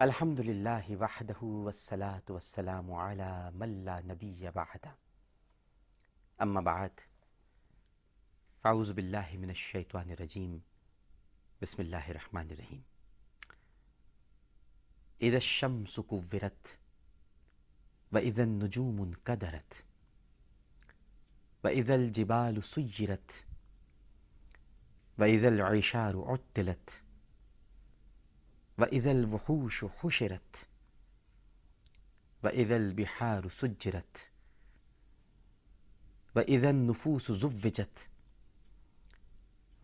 الحمد للہ وحدہ والصلاة والسلام علی من لا نبی بعد اما بعد فاعوذ باللہ من الشیطان الرجیم بسم اللہ الرحمن الرحیم اذا الشمس کورت واذا النجوم انکدرت واذا الجبال سیرت واذا العشار عطلت وإذا الوحوش حشرت وإذا البحار سجرت وإذا النفوس زوجت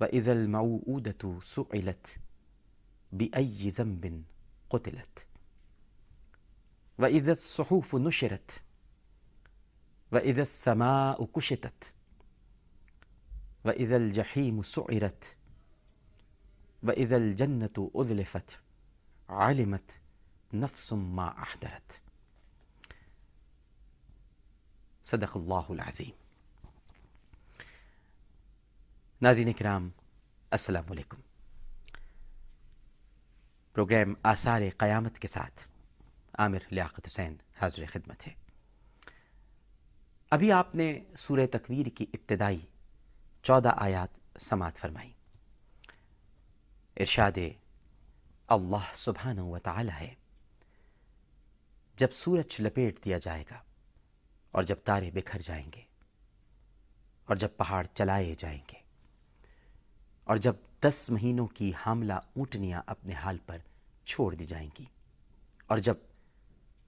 وإذا الموءودة سئلت بأي ذنب قتلت وإذا الصحف نشرت وإذا السماء كشطت وإذا الجحيم سعرت وإذا الجنة أذلفت علمت نفس ما احضرت صدق اللہ العظیم ناظرین کرام، السلام علیکم. پروگرام آثار قیامت کے ساتھ عامر لیاقت حسین حاضر خدمت ہے۔ ابھی آپ نے سورہ تکویر کی ابتدائی چودہ آیات سماعت فرمائی۔ ارشاد اللہ سبحانہ و تعالی ہے۔ جب سورج لپیٹ دیا جائے گا اور جب تارے بکھر جائیں گے اور جب پہاڑ چلائے جائیں گے اور جب دس مہینوں کی حاملہ اونٹنیاں اپنے حال پر چھوڑ دی جائیں گی اور جب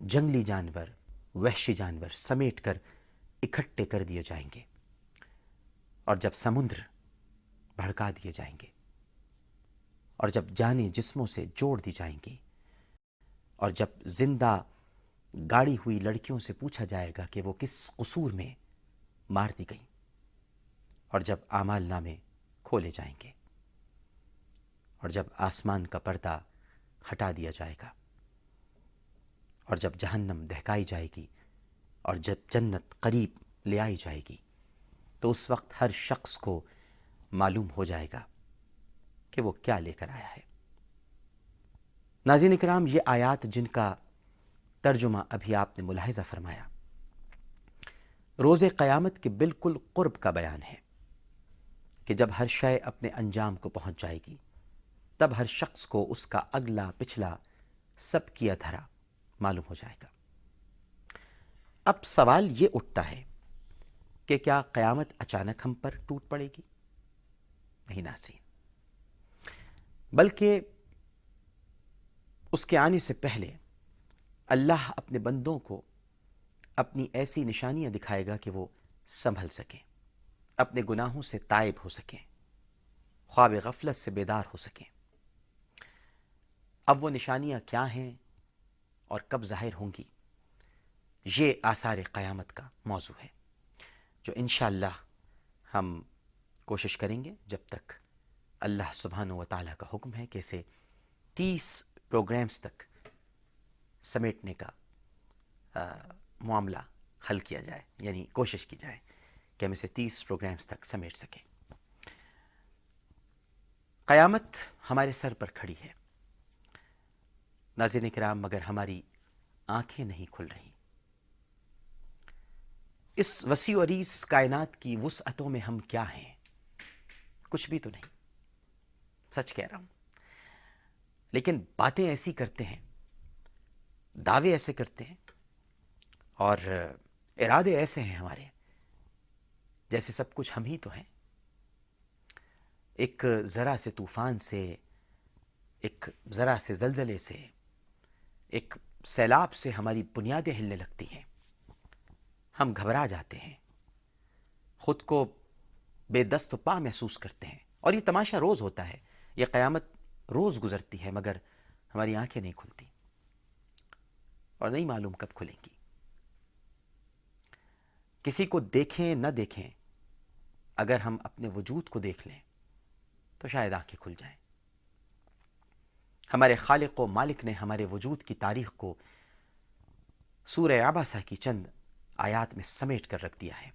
جنگلی جانور، وحشی جانور سمیٹ کر اکٹھے کر دیے جائیں گے اور جب سمندر بھڑکا دیے جائیں گے اور جب جانے جسموں سے جوڑ دی جائیں گی، اور جب زندہ گاڑی ہوئی لڑکیوں سے پوچھا جائے گا کہ وہ کس قصور میں مار دی گئیں، اور جب اعمال نامے کھولے جائیں گے، اور جب آسمان کا پردہ ہٹا دیا جائے گا، اور جب جہنم دہکائی جائے گی، اور جب جنت قریب لے آئی جائے گی، تو اس وقت ہر شخص کو معلوم ہو جائے گا کہ وہ کیا لے کر آیا ہے۔ ناظرین کرام، یہ آیات جن کا ترجمہ ابھی آپ نے ملاحظہ فرمایا، روز قیامت کے بالکل قرب کا بیان ہے کہ جب ہر شے اپنے انجام کو پہنچ جائے گی، تب ہر شخص کو اس کا اگلا پچھلا سب کیا دھرا معلوم ہو جائے گا۔ اب سوال یہ اٹھتا ہے کہ کیا قیامت اچانک ہم پر ٹوٹ پڑے گی؟ نہیں ناصرین بلکہ اس کے آنے سے پہلے اللہ اپنے بندوں کو اپنی ایسی نشانیاں دکھائے گا کہ وہ سنبھل سکیں، اپنے گناہوں سے تائب ہو سکیں، خواب غفلت سے بیدار ہو سکیں۔ اب وہ نشانیاں کیا ہیں اور کب ظاہر ہوں گی؟ یہ آثار قیامت کا موضوع ہے، جو انشاءاللہ ہم کوشش کریں گے جب تک اللہ سبحانہ و تعالیٰ کا حکم ہے کہ اسے تیس پروگرامز تک سمیٹنے کا معاملہ حل کیا جائے یعنی کوشش کی جائے کہ ہم اسے تیس پروگرامز تک سمیٹ سکیں۔ قیامت ہمارے سر پر کھڑی ہے۔ ناظرین کرام، مگر ہماری آنکھیں نہیں کھل رہی۔ اس وسیع و عریض کائنات کی وسعتوں میں ہم کیا ہیں؟ کچھ بھی تو نہیں۔ سچ کہہ رہا ہوں۔ لیکن باتیں ایسی کرتے ہیں، دعوے ایسے کرتے ہیں اور ارادے ایسے ہیں ہمارے، جیسے سب کچھ ہم ہی تو ہیں۔ ایک ذرا سے طوفان سے، ایک ذرا سے زلزلے سے، ایک سیلاب سے ہماری بنیادیں ہلنے لگتی ہیں۔ ہم گھبرا جاتے ہیں، خود کو بے دست و پا محسوس کرتے ہیں۔ اور یہ تماشا روز ہوتا ہے۔ یہ قیامت روز گزرتی ہے، مگر ہماری آنکھیں نہیں کھلتی اور نہیں معلوم کب کھلیں گی۔ کسی کو دیکھیں نہ دیکھیں، اگر ہم اپنے وجود کو دیکھ لیں تو شاید آنکھیں کھل جائیں۔ ہمارے خالق و مالک نے ہمارے وجود کی تاریخ کو سورہ آباسا کی چند آیات میں سمیٹ کر رکھ دیا ہے۔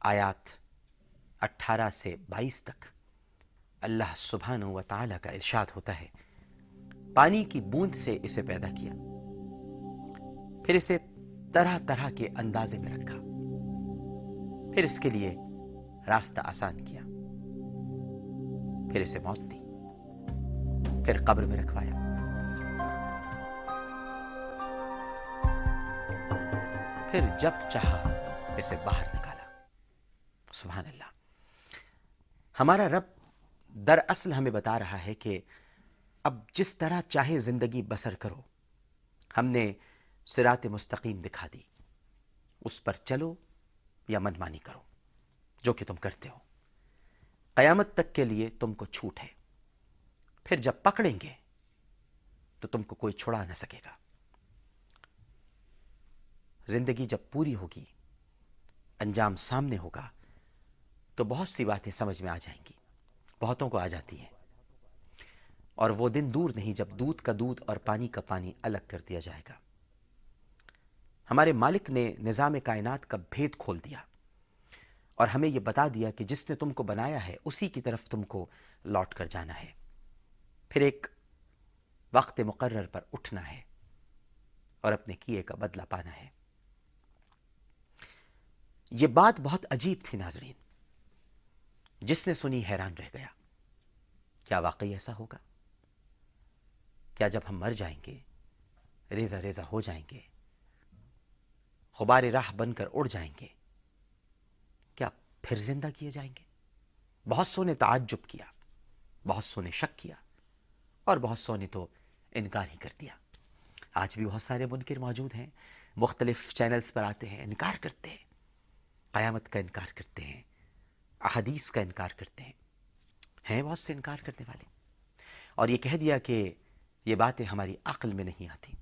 آیات اٹھارہ سے بائیس تک۔ اللہ سبحانہ و تعالیٰ کا ارشاد ہوتا ہے۔ پانی کی بوند سے اسے پیدا کیا۔ پھر اسے طرح طرح کے اندازے میں رکھا۔ پھر اس کے لیے راستہ آسان کیا۔ پھر اسے موت دی۔ پھر قبر میں رکھوایا۔ پھر جب چاہا اسے باہر نکالا۔ سبحان اللہ۔ ہمارا رب دراصل ہمیں بتا رہا ہے کہ اب جس طرح چاہے زندگی بسر کرو، ہم نے سرات مستقیم دکھا دی۔ اس پر چلو یا منمانی کرو، جو کہ تم کرتے ہو۔ قیامت تک کے لیے تم کو چھوٹ ہے۔ پھر جب پکڑیں گے تو تم کو کوئی چھڑا نہ سکے گا۔ زندگی جب پوری ہوگی، انجام سامنے ہوگا، تو بہت سی باتیں سمجھ میں آ جائیں گی۔ بہتوں کو آ جاتی ہیں۔ اور وہ دن دور نہیں جب دودھ کا دودھ اور پانی کا پانی الگ کر دیا جائے گا۔ ہمارے مالک نے نظام کائنات کا بھید کھول دیا اور ہمیں یہ بتا دیا کہ جس نے تم کو بنایا ہے، اسی کی طرف تم کو لوٹ کر جانا ہے۔ پھر ایک وقت مقرر پر اٹھنا ہے اور اپنے کیے کا بدلہ پانا ہے۔ یہ بات بہت عجیب تھی ناظرین۔ جس نے سنی حیران رہ گیا۔ کیا واقعی ایسا ہوگا؟ کیا جب ہم مر جائیں گے ریزا ریزا ہو جائیں گے، غبار راہ بن کر اڑ جائیں گے، کیا پھر زندہ کیے جائیں گے؟ بہت سو نے تعجب کیا، بہت سو نے شک کیا، اور بہت سو نے تو انکار ہی کر دیا۔ آج بھی بہت سارے منکر موجود ہیں، مختلف چینلز پر آتے ہیں، انکار کرتے ہیں، قیامت کا انکار کرتے ہیں۔ احادیث کا انکار کرتے ہیں۔ ہیں بہت سے انکار کرنے والے۔ اور یہ کہہ دیا کہ یہ باتیں ہماری عقل میں نہیں آتی۔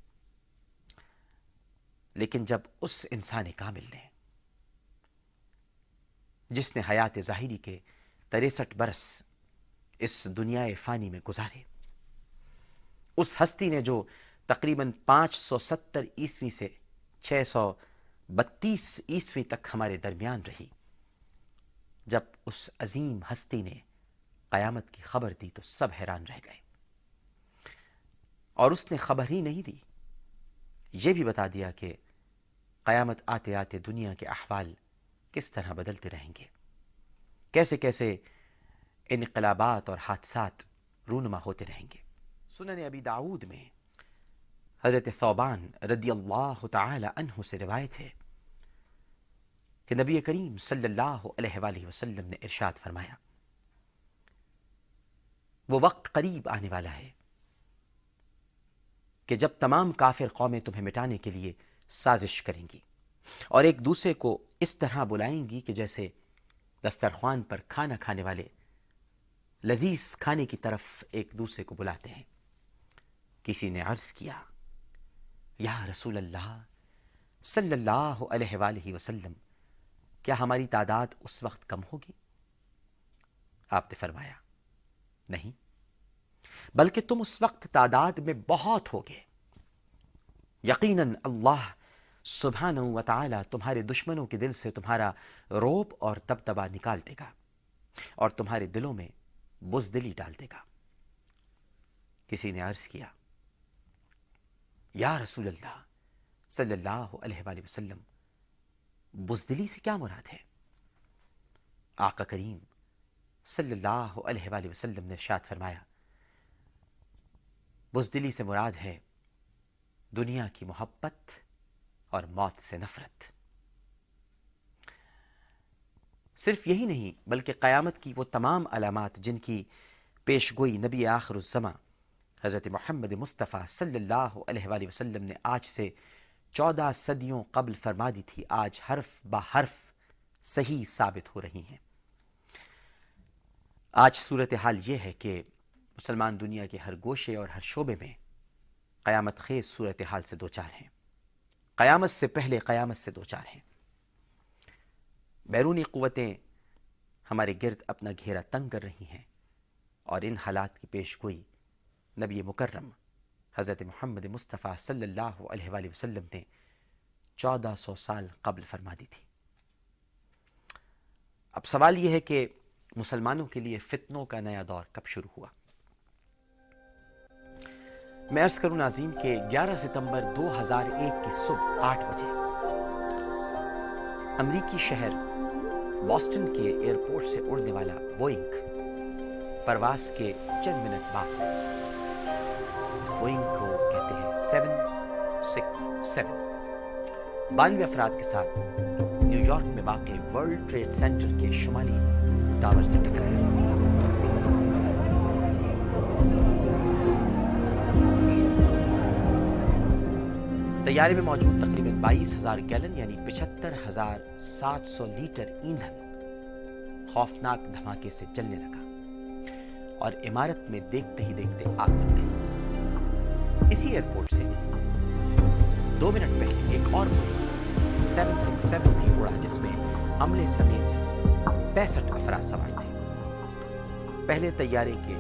لیکن جب اس انسان کامل نے جس نے حیات ظاہری کے تریسٹھ برس اس دنیا فانی میں گزارے، اس ہستی نے جو تقریباً پانچ سو ستر عیسوی سے چھ سو بتیس عیسوی تک ہمارے درمیان رہی جب اس عظیم ہستی نے قیامت کی خبر دی تو سب حیران رہ گئے۔ اور اس نے خبر ہی نہیں دی۔ یہ بھی بتا دیا کہ قیامت آتے آتے دنیا کے احوال کس طرح بدلتے رہیں گے۔ کیسے کیسے انقلابات اور حادثات رونما ہوتے رہیں گے۔ سنن ابی داود میں حضرت ثوبان رضی اللہ تعالی عنہ سے روایت ہے۔ کہ نبی کریم صلی اللہ علیہ وآلہ وسلم نے ارشاد فرمایا، وہ وقت قریب آنے والا ہے کہ جب تمام کافر قومیں تمہیں مٹانے کے لیے سازش کریں گی اور ایک دوسرے کو اس طرح بلائیں گی کہ جیسے دسترخوان پر کھانا کھانے والے لذیذ کھانے کی طرف ایک دوسرے کو بلاتے ہیں۔ کسی نے عرض کیا، یا رسول اللہ صلی اللہ علیہ وآلہ وسلم کیا ہماری تعداد اس وقت کم ہوگی؟ آپ نے فرمایا، نہیں، بلکہ تم اس وقت تعداد میں بہت ہوگے۔ یقیناً اللہ سبحانہ و تعالی تمہارے دشمنوں کے دل سے تمہارا روپ اور تبتبا نکال دے گا اور تمہارے دلوں میں بزدلی ڈال دے گا۔ کسی نے عرض کیا، یا رسول اللہ صلی اللہ علیہ وآلہ وسلم بزدلی سے کیا مراد ہے؟ آقا کریم صلی اللہ علیہ وآلہ وسلم نے ارشاد فرمایا، بزدلی سے مراد ہے دنیا کی محبت اور موت سے نفرت۔ صرف یہی نہیں، بلکہ قیامت کی وہ تمام علامات جن کی پیشگوئی نبی آخر الزما حضرت محمد مصطفیٰ صلی اللہ علیہ وآلہ وسلم نے آج سے چودہ صدیوں قبل فرما دی تھی، آج حرف با حرف صحیح ثابت ہو رہی ہیں۔ آج صورتحال یہ ہے کہ مسلمان دنیا کے ہر گوشے اور ہر شعبے میں قیامت خیز صورتحال سے دو چار ہیں۔ قیامت سے پہلے قیامت سے دو چار ہیں۔ بیرونی قوتیں ہمارے گرد اپنا گھیرا تنگ کر رہی ہیں اور ان حالات کی پیش گوئی نبی مکرم حضرت محمد مصطفیٰ صلی اللہ علیہ وآلہ وسلم نے چودہ سو سال قبل فرما دی تھی۔ اب سوال یہ ہے کہ مسلمانوں کے لیے فتنوں کا نیا دور کب شروع ہوا؟ میں عرض کروں ناظرین کہ گیارہ ستمبر دو ہزار ایک کی صبح آٹھ بجے امریکی شہر باسٹن کے ایئرپورٹ سے اڑنے والا بوئنگ پرواز کے چند منٹ بعد اس بوئنگ کو کہتے ہیں سیون سکس سیون بانوے افراد کے ساتھ نیو یارک میں واقع ورلڈ ٹریڈ سینٹر کے شمالی ٹاور سے ٹکرایا طیارے میں موجود تقریباً بائیس ہزار گیلن یعنی پچہتر ہزار سات سو لیٹر ایندھن خوفناک دھماکے سے چلنے لگا اور عمارت میں دیکھتے ہی دیکھتے آگ لگ گئی اسی ایئرپورٹ سے۔ دو منٹ پہلے ایک اور سیون سکس سیون بھی اڑا جس میں عملے سمیت پینسٹھ افراد سوار تھے۔ پہلے طیارے کے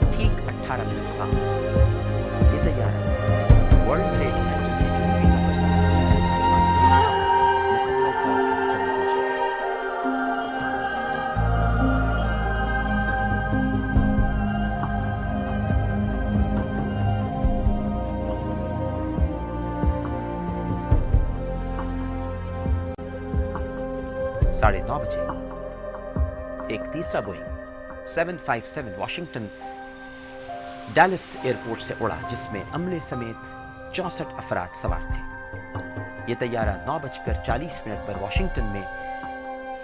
ٹھیک اٹھارہ منٹ بعد یہ طیارہ ورلڈ ٹریڈ ساڑھے نو بجے۔ ایک تیسرا Boeing seven five seven Washington, Dulles airport سے اڑا جس میں عملے سمیت چونسٹھ افراد سوار تھے۔ یہ طیارہ نو بج کر چالیس منٹ پر واشنگٹن میں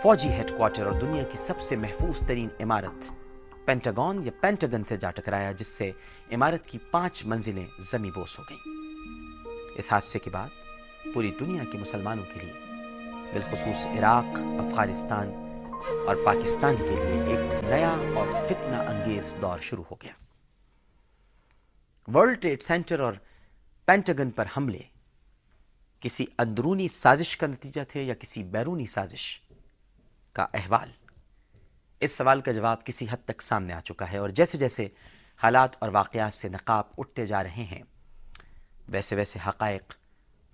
فوجی ہیڈ کوارٹر اور دنیا کی سب سے محفوظ ترین عمارت پینٹاگون یا پینٹاگن سے جا ٹکرایا، جس سے عمارت کی پانچ منزلیں زمیں بوس ہو گئیں۔ اس حادثے کے بعد پوری دنیا کے مسلمانوں کے لیے بالخصوص عراق، افغانستان اور پاکستان کے لیے ایک نیا اور فتنہ انگیز دور شروع ہو گیا۔ ورلڈ ٹریڈ سینٹر اور پینٹاگن پر حملے۔ کسی اندرونی سازش کا نتیجہ تھے یا کسی بیرونی سازش کا احوال؟ اس سوال کا جواب کسی حد تک سامنے آ چکا ہے اور جیسے جیسے حالات اور واقعات سے نقاب اٹھتے جا رہے ہیں، ویسے ویسے حقائق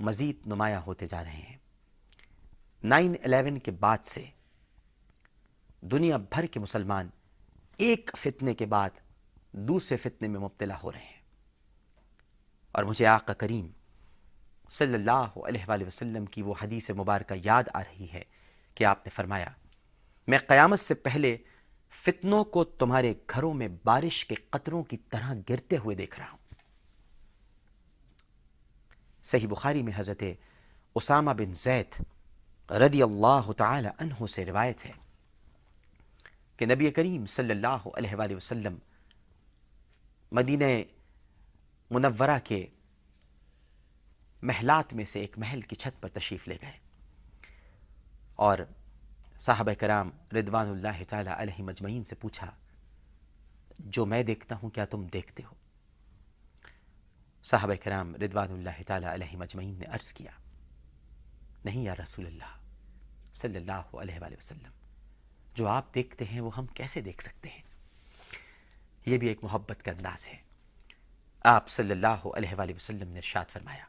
مزید نمایاں ہوتے جا رہے ہیں۔ نائن الیون کے بعد سے دنیا بھر کے مسلمان ایک فتنے کے بعد دوسرے فتنے میں مبتلا ہو رہے ہیں۔ اور مجھے آقا کریم صلی اللہ علیہ وآلہ وسلم کی وہ حدیث مبارکہ یاد آ رہی ہے کہ آپ نے فرمایا، میں قیامت سے پہلے فتنوں کو تمہارے گھروں میں بارش کے قطروں کی طرح گرتے ہوئے دیکھ رہا ہوں۔ صحیح بخاری میں حضرت اسامہ بن زید رضی اللہ تعالی عنہ سے روایت ہے کہ نبی کریم صلی اللہ علیہ وآلہ وسلم مدینہ منورہ کے محلات میں سے ایک محل کی چھت پر تشریف لے گئے اور صحابہ کرام ردوان اللہ تعالی علیہ مجمعین سے پوچھا، جو میں دیکھتا ہوں، کیا تم دیکھتے ہو؟ صحابہ کرام ردوان اللہ تعالی علیہ مجمعین نے عرض کیا نہیں یا رسول اللہ صلی اللہ علیہ وآلہ وسلم۔ جو آپ دیکھتے ہیں وہ ہم کیسے دیکھ سکتے ہیں؟ یہ بھی ایک محبت کا انداز ہے۔ آپ صلی اللہ علیہ وآلہ وسلم نے ارشاد فرمایا،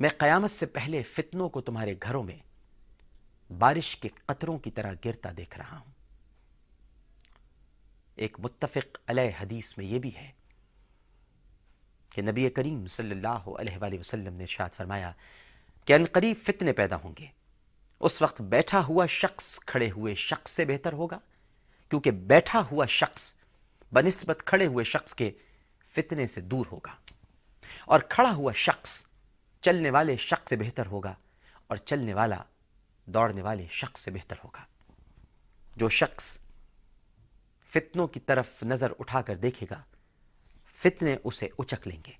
میں قیامت سے پہلے فتنوں کو تمہارے گھروں میں بارش کے قطروں کی طرح گرتا دیکھ رہا ہوں۔ ایک متفق علیہ حدیث میں یہ بھی ہے کہ نبی کریم صلی اللہ علیہ وآلہ وسلم نے ارشاد فرمایا کہ انقریب فتنے پیدا ہوں گے۔ اس وقت بیٹھا ہوا شخص کھڑے ہوئے شخص سے بہتر ہوگا، کیونکہ بیٹھا ہوا شخص بنسبت کھڑے ہوئے شخص کے فتنے سے دور ہوگا اور کھڑا ہوا شخص چلنے والے شخص سے بہتر ہوگا اور چلنے والا دوڑنے والے شخص سے بہتر ہوگا۔ جو شخص فتنوں کی طرف نظر اٹھا کر دیکھے گا فتنے اسے اچک لیں گے۔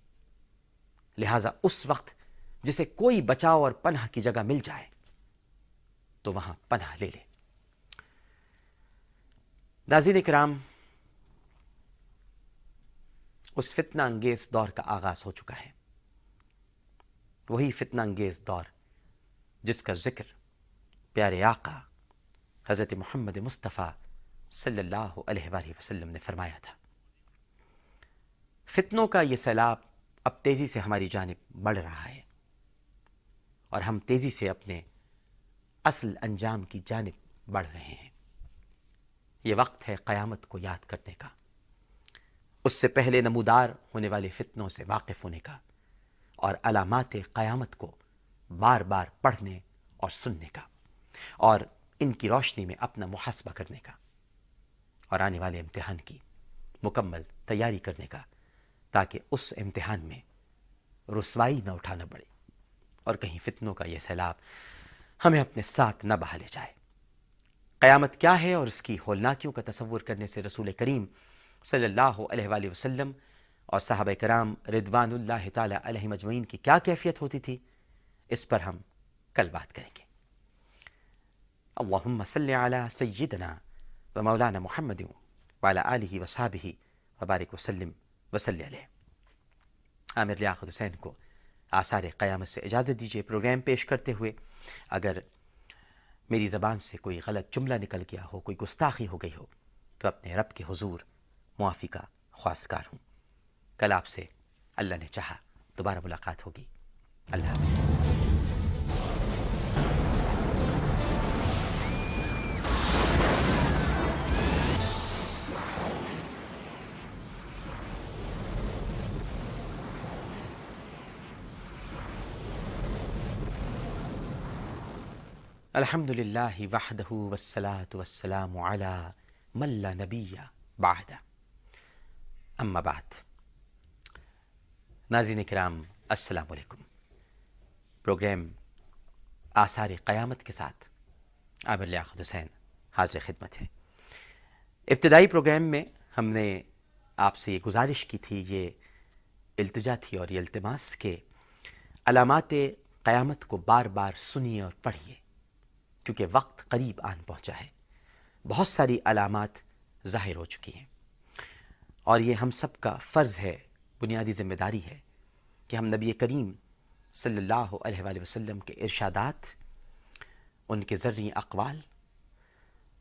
لہذا اس وقت جسے کوئی بچاؤ اور پناہ کی جگہ مل جائے، تو وہاں پناہ لے لے۔ ناظرین کرام، اس فتنہ انگیز دور کا آغاز ہو چکا ہے۔ وہی فتنہ انگیز دور جس کا ذکر پیارے آقا حضرت محمد مصطفیٰ صلی اللہ علیہ وآلہ وسلم نے فرمایا تھا۔ فتنوں کا یہ سیلاب اب تیزی سے ہماری جانب بڑھ رہا ہے اور ہم تیزی سے اپنے اصل انجام کی جانب بڑھ رہے ہیں۔ یہ وقت ہے قیامت کو یاد کرنے کا۔ اس سے پہلے نمودار ہونے والے فتنوں سے واقف ہونے کا اور علامات قیامت کو بار بار پڑھنے اور سننے کا اور ان کی روشنی میں اپنا محاسبہ کرنے کا اور آنے والے امتحان کی مکمل تیاری کرنے کا تاکہ اس امتحان میں رسوائی نہ اٹھانا پڑے اور کہیں فتنوں کا یہ سیلاب ہمیں اپنے ساتھ نہ بہا لے جائے۔ قیامت کیا ہے اور اس کی ہولناکیوں کا تصور کرنے سے رسول کریم صلی اللہ علیہ وآلہ وسلم اور صحابہ کرام ردوان اللہ تعالی علیہ مجمعین کی کیا کیفیت ہوتی تھی؟ اس پر ہم کل بات کریں گے۔ اللہم صلی علی سیدنا و مولانا محمد وعلی آلہ و صحابہ وبارک وسلم وسلی علیہ۔ عامر لیاقت حسین کو آثار قیامت سے اجازت دیجیے پروگرام پیش کرتے ہوئے، اگر میری زبان سے کوئی غلط جملہ نکل گیا ہو، کوئی گستاخی ہو گئی ہو، تو اپنے رب کے حضور معافی کا خواستگار ہوں۔ کل آپ سے اللہ نے چاہا دوبارہ ملاقات ہوگی۔ اللہ حافظ۔ الحمد للہ وحدہ والصلاة والسلام علی من نبی بعد اما بعد ناظرین کرام السلام علیکم پروگرام آثار قیامت کے ساتھ عامر لیاقت حسین حاضر خدمت ہے ابتدائی پروگرام میں ہم نے آپ سے یہ گزارش کی تھی یہ التجا تھی اور یہ التماس کے علامات قیامت کو بار بار سنیے اور پڑھیے کیونکہ وقت قریب آن پہنچا ہے۔ بہت ساری علامات ظاہر ہو چکی ہیں۔ اور یہ ہم سب کا فرض ہے، بنیادی ذمہ داری ہے کہ ہم نبی کریم صلی اللہ علیہ وآلہ وسلم کے ارشادات، ان کے ذرعی اقوال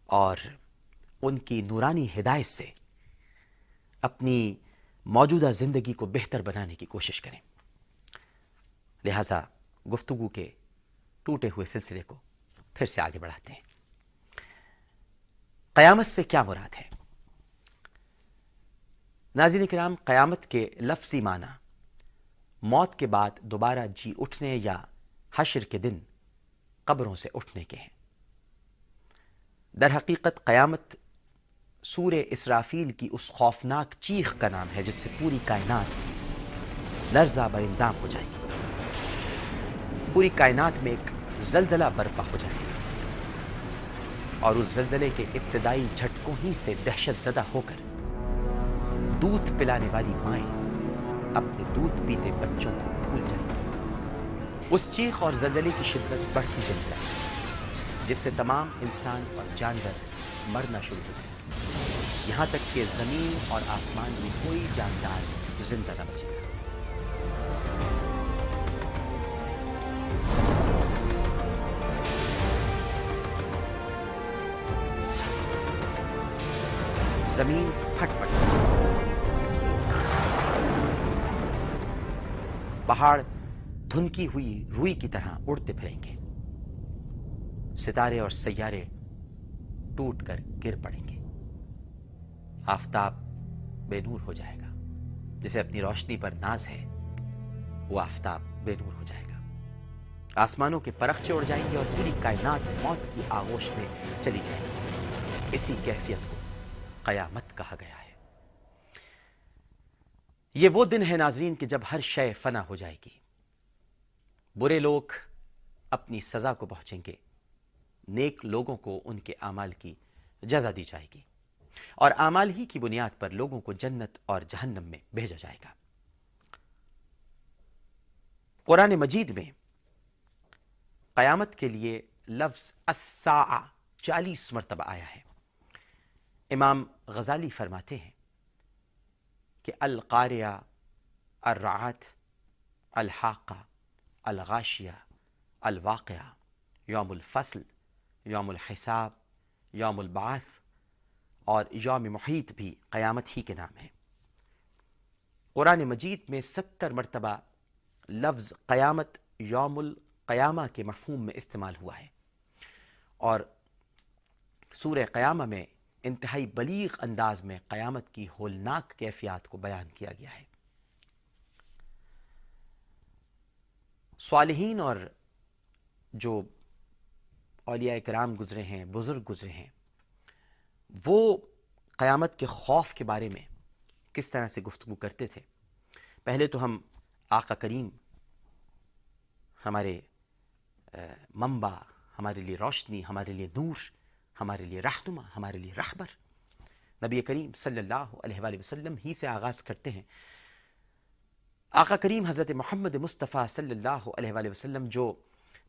اور ان کی نورانی ہدایت سے اپنی موجودہ زندگی کو بہتر بنانے کی کوشش کریں۔ لہذا گفتگو کے ٹوٹے ہوئے سلسلے کو پھر سے آگے بڑھاتے ہیں۔ قیامت سے کیا مراد ہے؟ ناظرین کرام، قیامت کے لفظی معنی، موت کے بعد دوبارہ جی اٹھنے یا حشر کے دن قبروں سے اٹھنے کے ہیں۔ در حقیقت قیامت سور اسرافیل کی اس خوفناک چیخ کا نام ہے، جس سے پوری کائنات لرزہ برندام ہو جائے گی۔ پوری کائنات میں ایک زلزلہ برپا ہو جائے گا۔ اور اس زلزلے کے ابتدائی جھٹکوں ہی سے دہشت زدہ ہو کر دودھ پلانے والی مائیں اپنے دودھ پیتے بچوں کو بھول جائیں گی۔ اس چیخ اور زلزلے کی شدت بڑھتی چلی جائے گی، جس سے تمام انسان اور جانور مرنا شروع ہو جائے یہاں تک کہ زمین اور آسمان میں کوئی جاندار زندہ نہ بچے گا۔ زمین پھٹ پٹ پہاڑ دھنکی ہوئی روئی کی طرح اڑتے پھریں گے۔ ستارے اور سیارے ٹوٹ کر گر پڑیں گے۔ آفتاب بے نور ہو جائے گا۔ جسے اپنی روشنی پر ناز ہے، وہ آفتاب بے نور ہو جائے گا۔ آسمانوں کے پرخچے اڑ جائیں گے اور پوری کائنات موت کی آغوش میں چلی جائے گی۔ اسی کیفیت کو قیامت کہا گیا ہے۔ یہ وہ دن ہے ناظرین کہ جب ہر شے فنا ہو جائے گی۔ برے لوگ اپنی سزا کو پہنچیں گے۔ نیک لوگوں کو ان کے اعمال کی جزا دی جائے گی۔ اور اعمال ہی کی بنیاد پر لوگوں کو جنت اور جہنم میں بھیجا جائے گا۔ قرآن مجید میں قیامت کے لیے لفظ الساعہ چالیس مرتبہ آیا ہے۔ امام غزالی فرماتے ہیں کہ القاریہ الرعات الحاقہ الغاشیہ الواقعہ یوم الفصل، یوم الحساب، یوم البعث اور یوم محیط بھی قیامت ہی کے نام ہے قرآن مجید میں ستر مرتبہ لفظ قیامت، یوم القیامہ کے مفہوم میں استعمال ہوا ہے اور سورہ قیامہ میں انتہائی بلیغ انداز میں قیامت کی ہولناک کیفیات کو بیان کیا گیا ہے۔ صالحین اور جو اولیاء کرام گزرے ہیں، بزرگ گزرے ہیں، وہ قیامت کے خوف کے بارے میں کس طرح سے گفتگو کرتے تھے؟ پہلے تو ہم آقا کریم ہمارے منبع، ہمارے لیے روشنی، ہمارے لیے نور ہمارے لیے رہنما، ہمارے لیے رہبر۔ نبی کریم صلی اللہ علیہ وآلہ وسلم ہی سے آغاز کرتے ہیں۔ آقا کریم حضرت محمد مصطفیٰ صلی اللہ علیہ وآلہ وسلم جو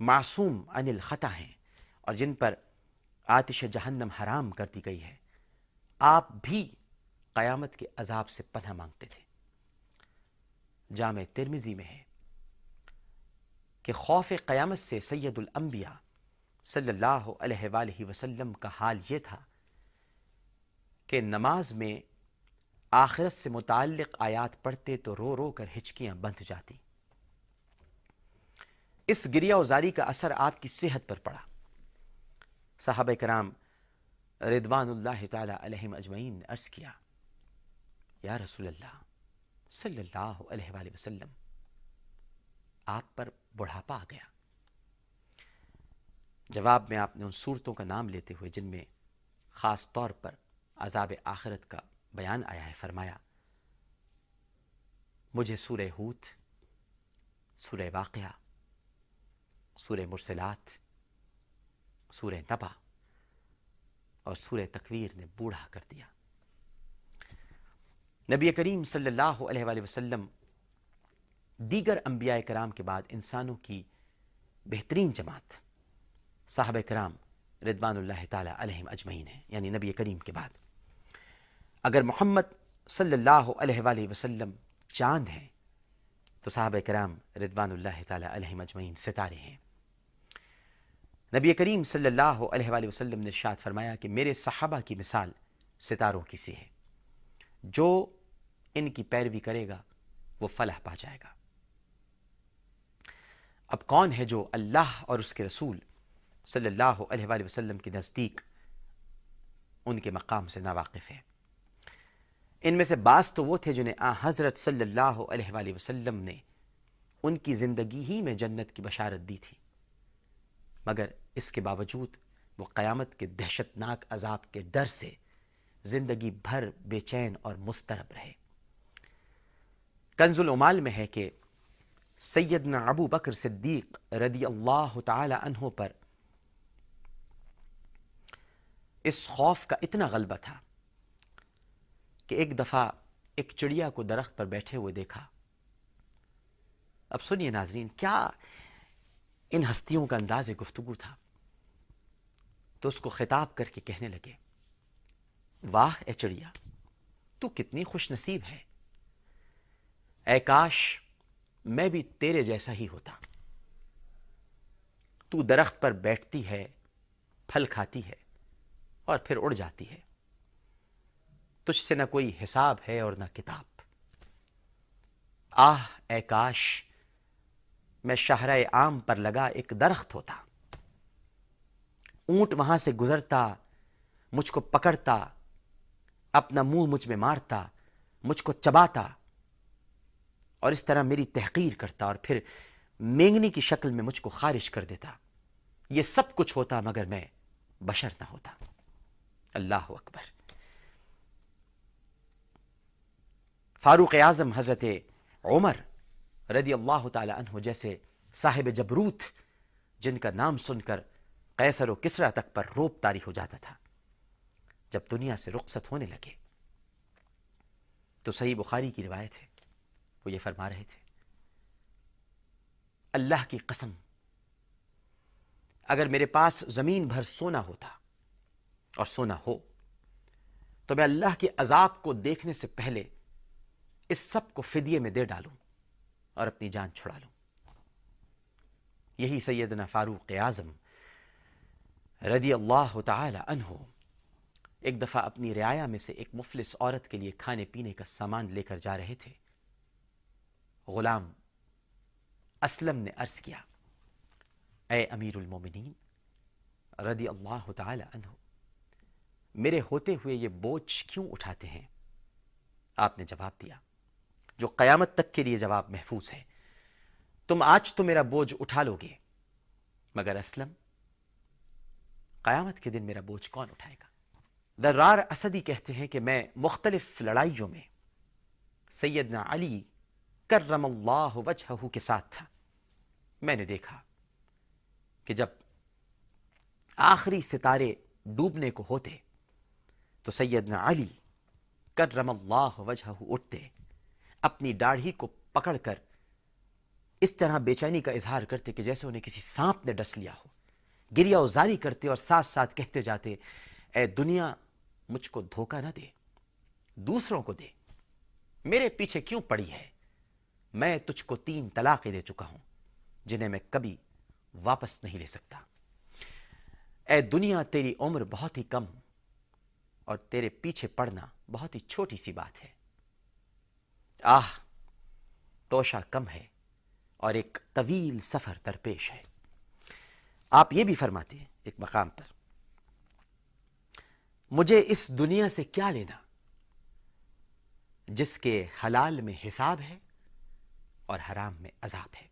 معصوم عن الخطا ہیں اور جن پر آتش جہنم حرام کرتی گئی ہے، آپ بھی قیامت کے عذاب سے پناہ مانگتے تھے۔ جامع ترمزی میں ہے کہ خوف قیامت سے سید الانبیاء صلی اللہ علیہ وآلہ وسلم کا حال یہ تھا کہ نماز میں آخرت سے متعلق آیات پڑھتے تو رو رو کر ہچکیاں بندھ جاتی۔ اس گریا وزاری کا اثر آپ کی صحت پر پڑا۔ صحابہ کرام ردوان اللہ تعالی علیہ اجمعین نے عرض کیا، یا رسول اللہ، صلی اللہ علیہ وآلہ وسلم، آپ پر بڑھاپا آ گیا۔ جواب میں آپ نے ان صورتوں کا نام لیتے ہوئے جن میں خاص طور پر عذاب آخرت کا بیان آیا ہے، فرمایا، مجھے سورہ ہوت سورہ واقعہ، سورہ مرسلات، سورہ نبا اور سورہ تکویر نے بوڑھا کر دیا۔ نبی کریم صلی اللہ علیہ وآلہ وسلم دیگر انبیاء کرام کے بعد انسانوں کی بہترین جماعت صاحب کرام ردوان اللہ تعالی علیہم اجمعین ہیں یعنی نبی کریم کے بعد۔ اگر محمد صلی اللہ علیہ وآلہ وسلم چاند ہیں، تو صحابہ کرام ردوان اللہ تعالی علیہم اجمعین ستارے ہیں۔ نبی کریم صلی اللہ علیہ وآلہ وسلم نے شاد فرمایا کہ میرے صحابہ کی مثال ستاروں کی سی ہے۔ جو ان کی پیروی کرے گا، وہ فلاح پا جائے گا۔ اب کون ہے جو اللہ اور اس کے رسول صلی اللہ علیہ وآلہ وسلم کے نزدیک ان کے مقام سے ناواقف ہے۔ ان میں سے بعض تو وہ تھے جنہیں آ حضرت صلی اللہ علیہ وآلہ وسلم نے ان کی زندگی ہی میں جنت کی بشارت دی تھی۔ مگر اس کے باوجود وہ قیامت کے دہشتناک عذاب کے ڈر سے زندگی بھر بے چین اور مسترب رہے۔ کنز العمال میں ہے کہ سیدنا ابو بکر صدیق رضی اللہ تعالی عنہ پر اس خوف کا اتنا غلبہ تھا کہ ایک دفعہ ایک چڑیا کو درخت پر بیٹھے ہوئے دیکھا۔ اب سنیے ناظرین، کیا ان ہستیوں کا انداز گفتگو تھا؟ تو اس کو خطاب کر کے کہنے لگے، واہ اے چڑیا، تو کتنی خوش نصیب ہے۔ اے کاش، میں بھی تیرے جیسا ہی ہوتا۔ تو درخت پر بیٹھتی ہے، پھل کھاتی ہے۔ اور پھر اڑ جاتی ہے۔ تجھ سے نہ کوئی حساب ہے اور نہ کتاب۔ آہ، اے کاش، میں شہرہ عام پر لگا ایک درخت ہوتا۔ اونٹ وہاں سے گزرتا، مجھ کو پکڑتا، اپنا منہ مجھ میں مارتا، مجھ کو چباتا، اور اس طرح میری تحقیر کرتا، اور پھر مینگنی کی شکل میں مجھ کو خارش کر دیتا۔ یہ سب کچھ ہوتا مگر میں بشر نہ ہوتا۔ اللہ اکبر۔ فاروق اعظم حضرت عمر رضی اللہ تعالی عنہ جیسے صاحب جبروت، جن کا نام سن کر قیصر و کسرا تک پر روپ تاری ہو جاتا تھا، جب دنیا سے رخصت ہونے لگے۔ تو صحیح بخاری کی روایت ہے، وہ یہ فرما رہے تھے، اللہ کی قسم، اگر میرے پاس زمین بھر سونا ہوتا اور سونا ہو۔ تو میں اللہ کے عذاب کو دیکھنے سے پہلے اس سب کو فدیے میں دے ڈالوں اور اپنی جان چھڑا لوں۔ یہی سیدنا فاروق اعظم رضی اللہ تعالی عنہ ایک دفعہ اپنی رعایا میں سے ایک مفلس عورت کے لیے کھانے پینے کا سامان لے کر جا رہے تھے۔ غلام اسلم نے عرض کیا، اے امیر المومنین رضی اللہ تعالی عنہ میرے ہوتے ہوئے یہ بوجھ کیوں اٹھاتے ہیں؟ آپ نے جواب دیا، جو قیامت تک کے لیے جواب محفوظ ہے۔ تم آج تو میرا بوجھ اٹھا لو گے مگر اسلم، قیامت کے دن میرا بوجھ کون اٹھائے گا؟ درار اسدی کہتے ہیں کہ میں مختلف لڑائیوں میں سیدنا علی کرم اللہ وجہہ کے ساتھ تھا۔ میں نے دیکھا کہ جب آخری ستارے ڈوبنے کو ہوتے تو سیدنا علی کرم اللہ وجہہ اٹھتے، اپنی داڑھی کو پکڑ کر اس طرح بے چینی کا اظہار کرتے کہ جیسے انہیں کسی سانپ نے ڈس لیا ہو۔ گریا ازاری کرتے اور ساتھ ساتھ کہتے جاتے، اے دنیا، مجھ کو دھوکہ نہ دے، دوسروں کو دے، میرے پیچھے کیوں پڑی ہے؟ میں تجھ کو تین طلاقیں دے چکا ہوں، جنہیں میں کبھی واپس نہیں لے سکتا۔ اے دنیا، تیری عمر بہت ہی کم اور تیرے پیچھے پڑنا بہت ہی چھوٹی سی بات ہے۔ آہ توشا کم ہے اور ایک طویل سفر درپیش ہے۔ آپ یہ بھی فرماتے ہیں ایک مقام پر۔ مجھے اس دنیا سے کیا لینا؟ جس کے حلال میں حساب ہے اور حرام میں عذاب ہے۔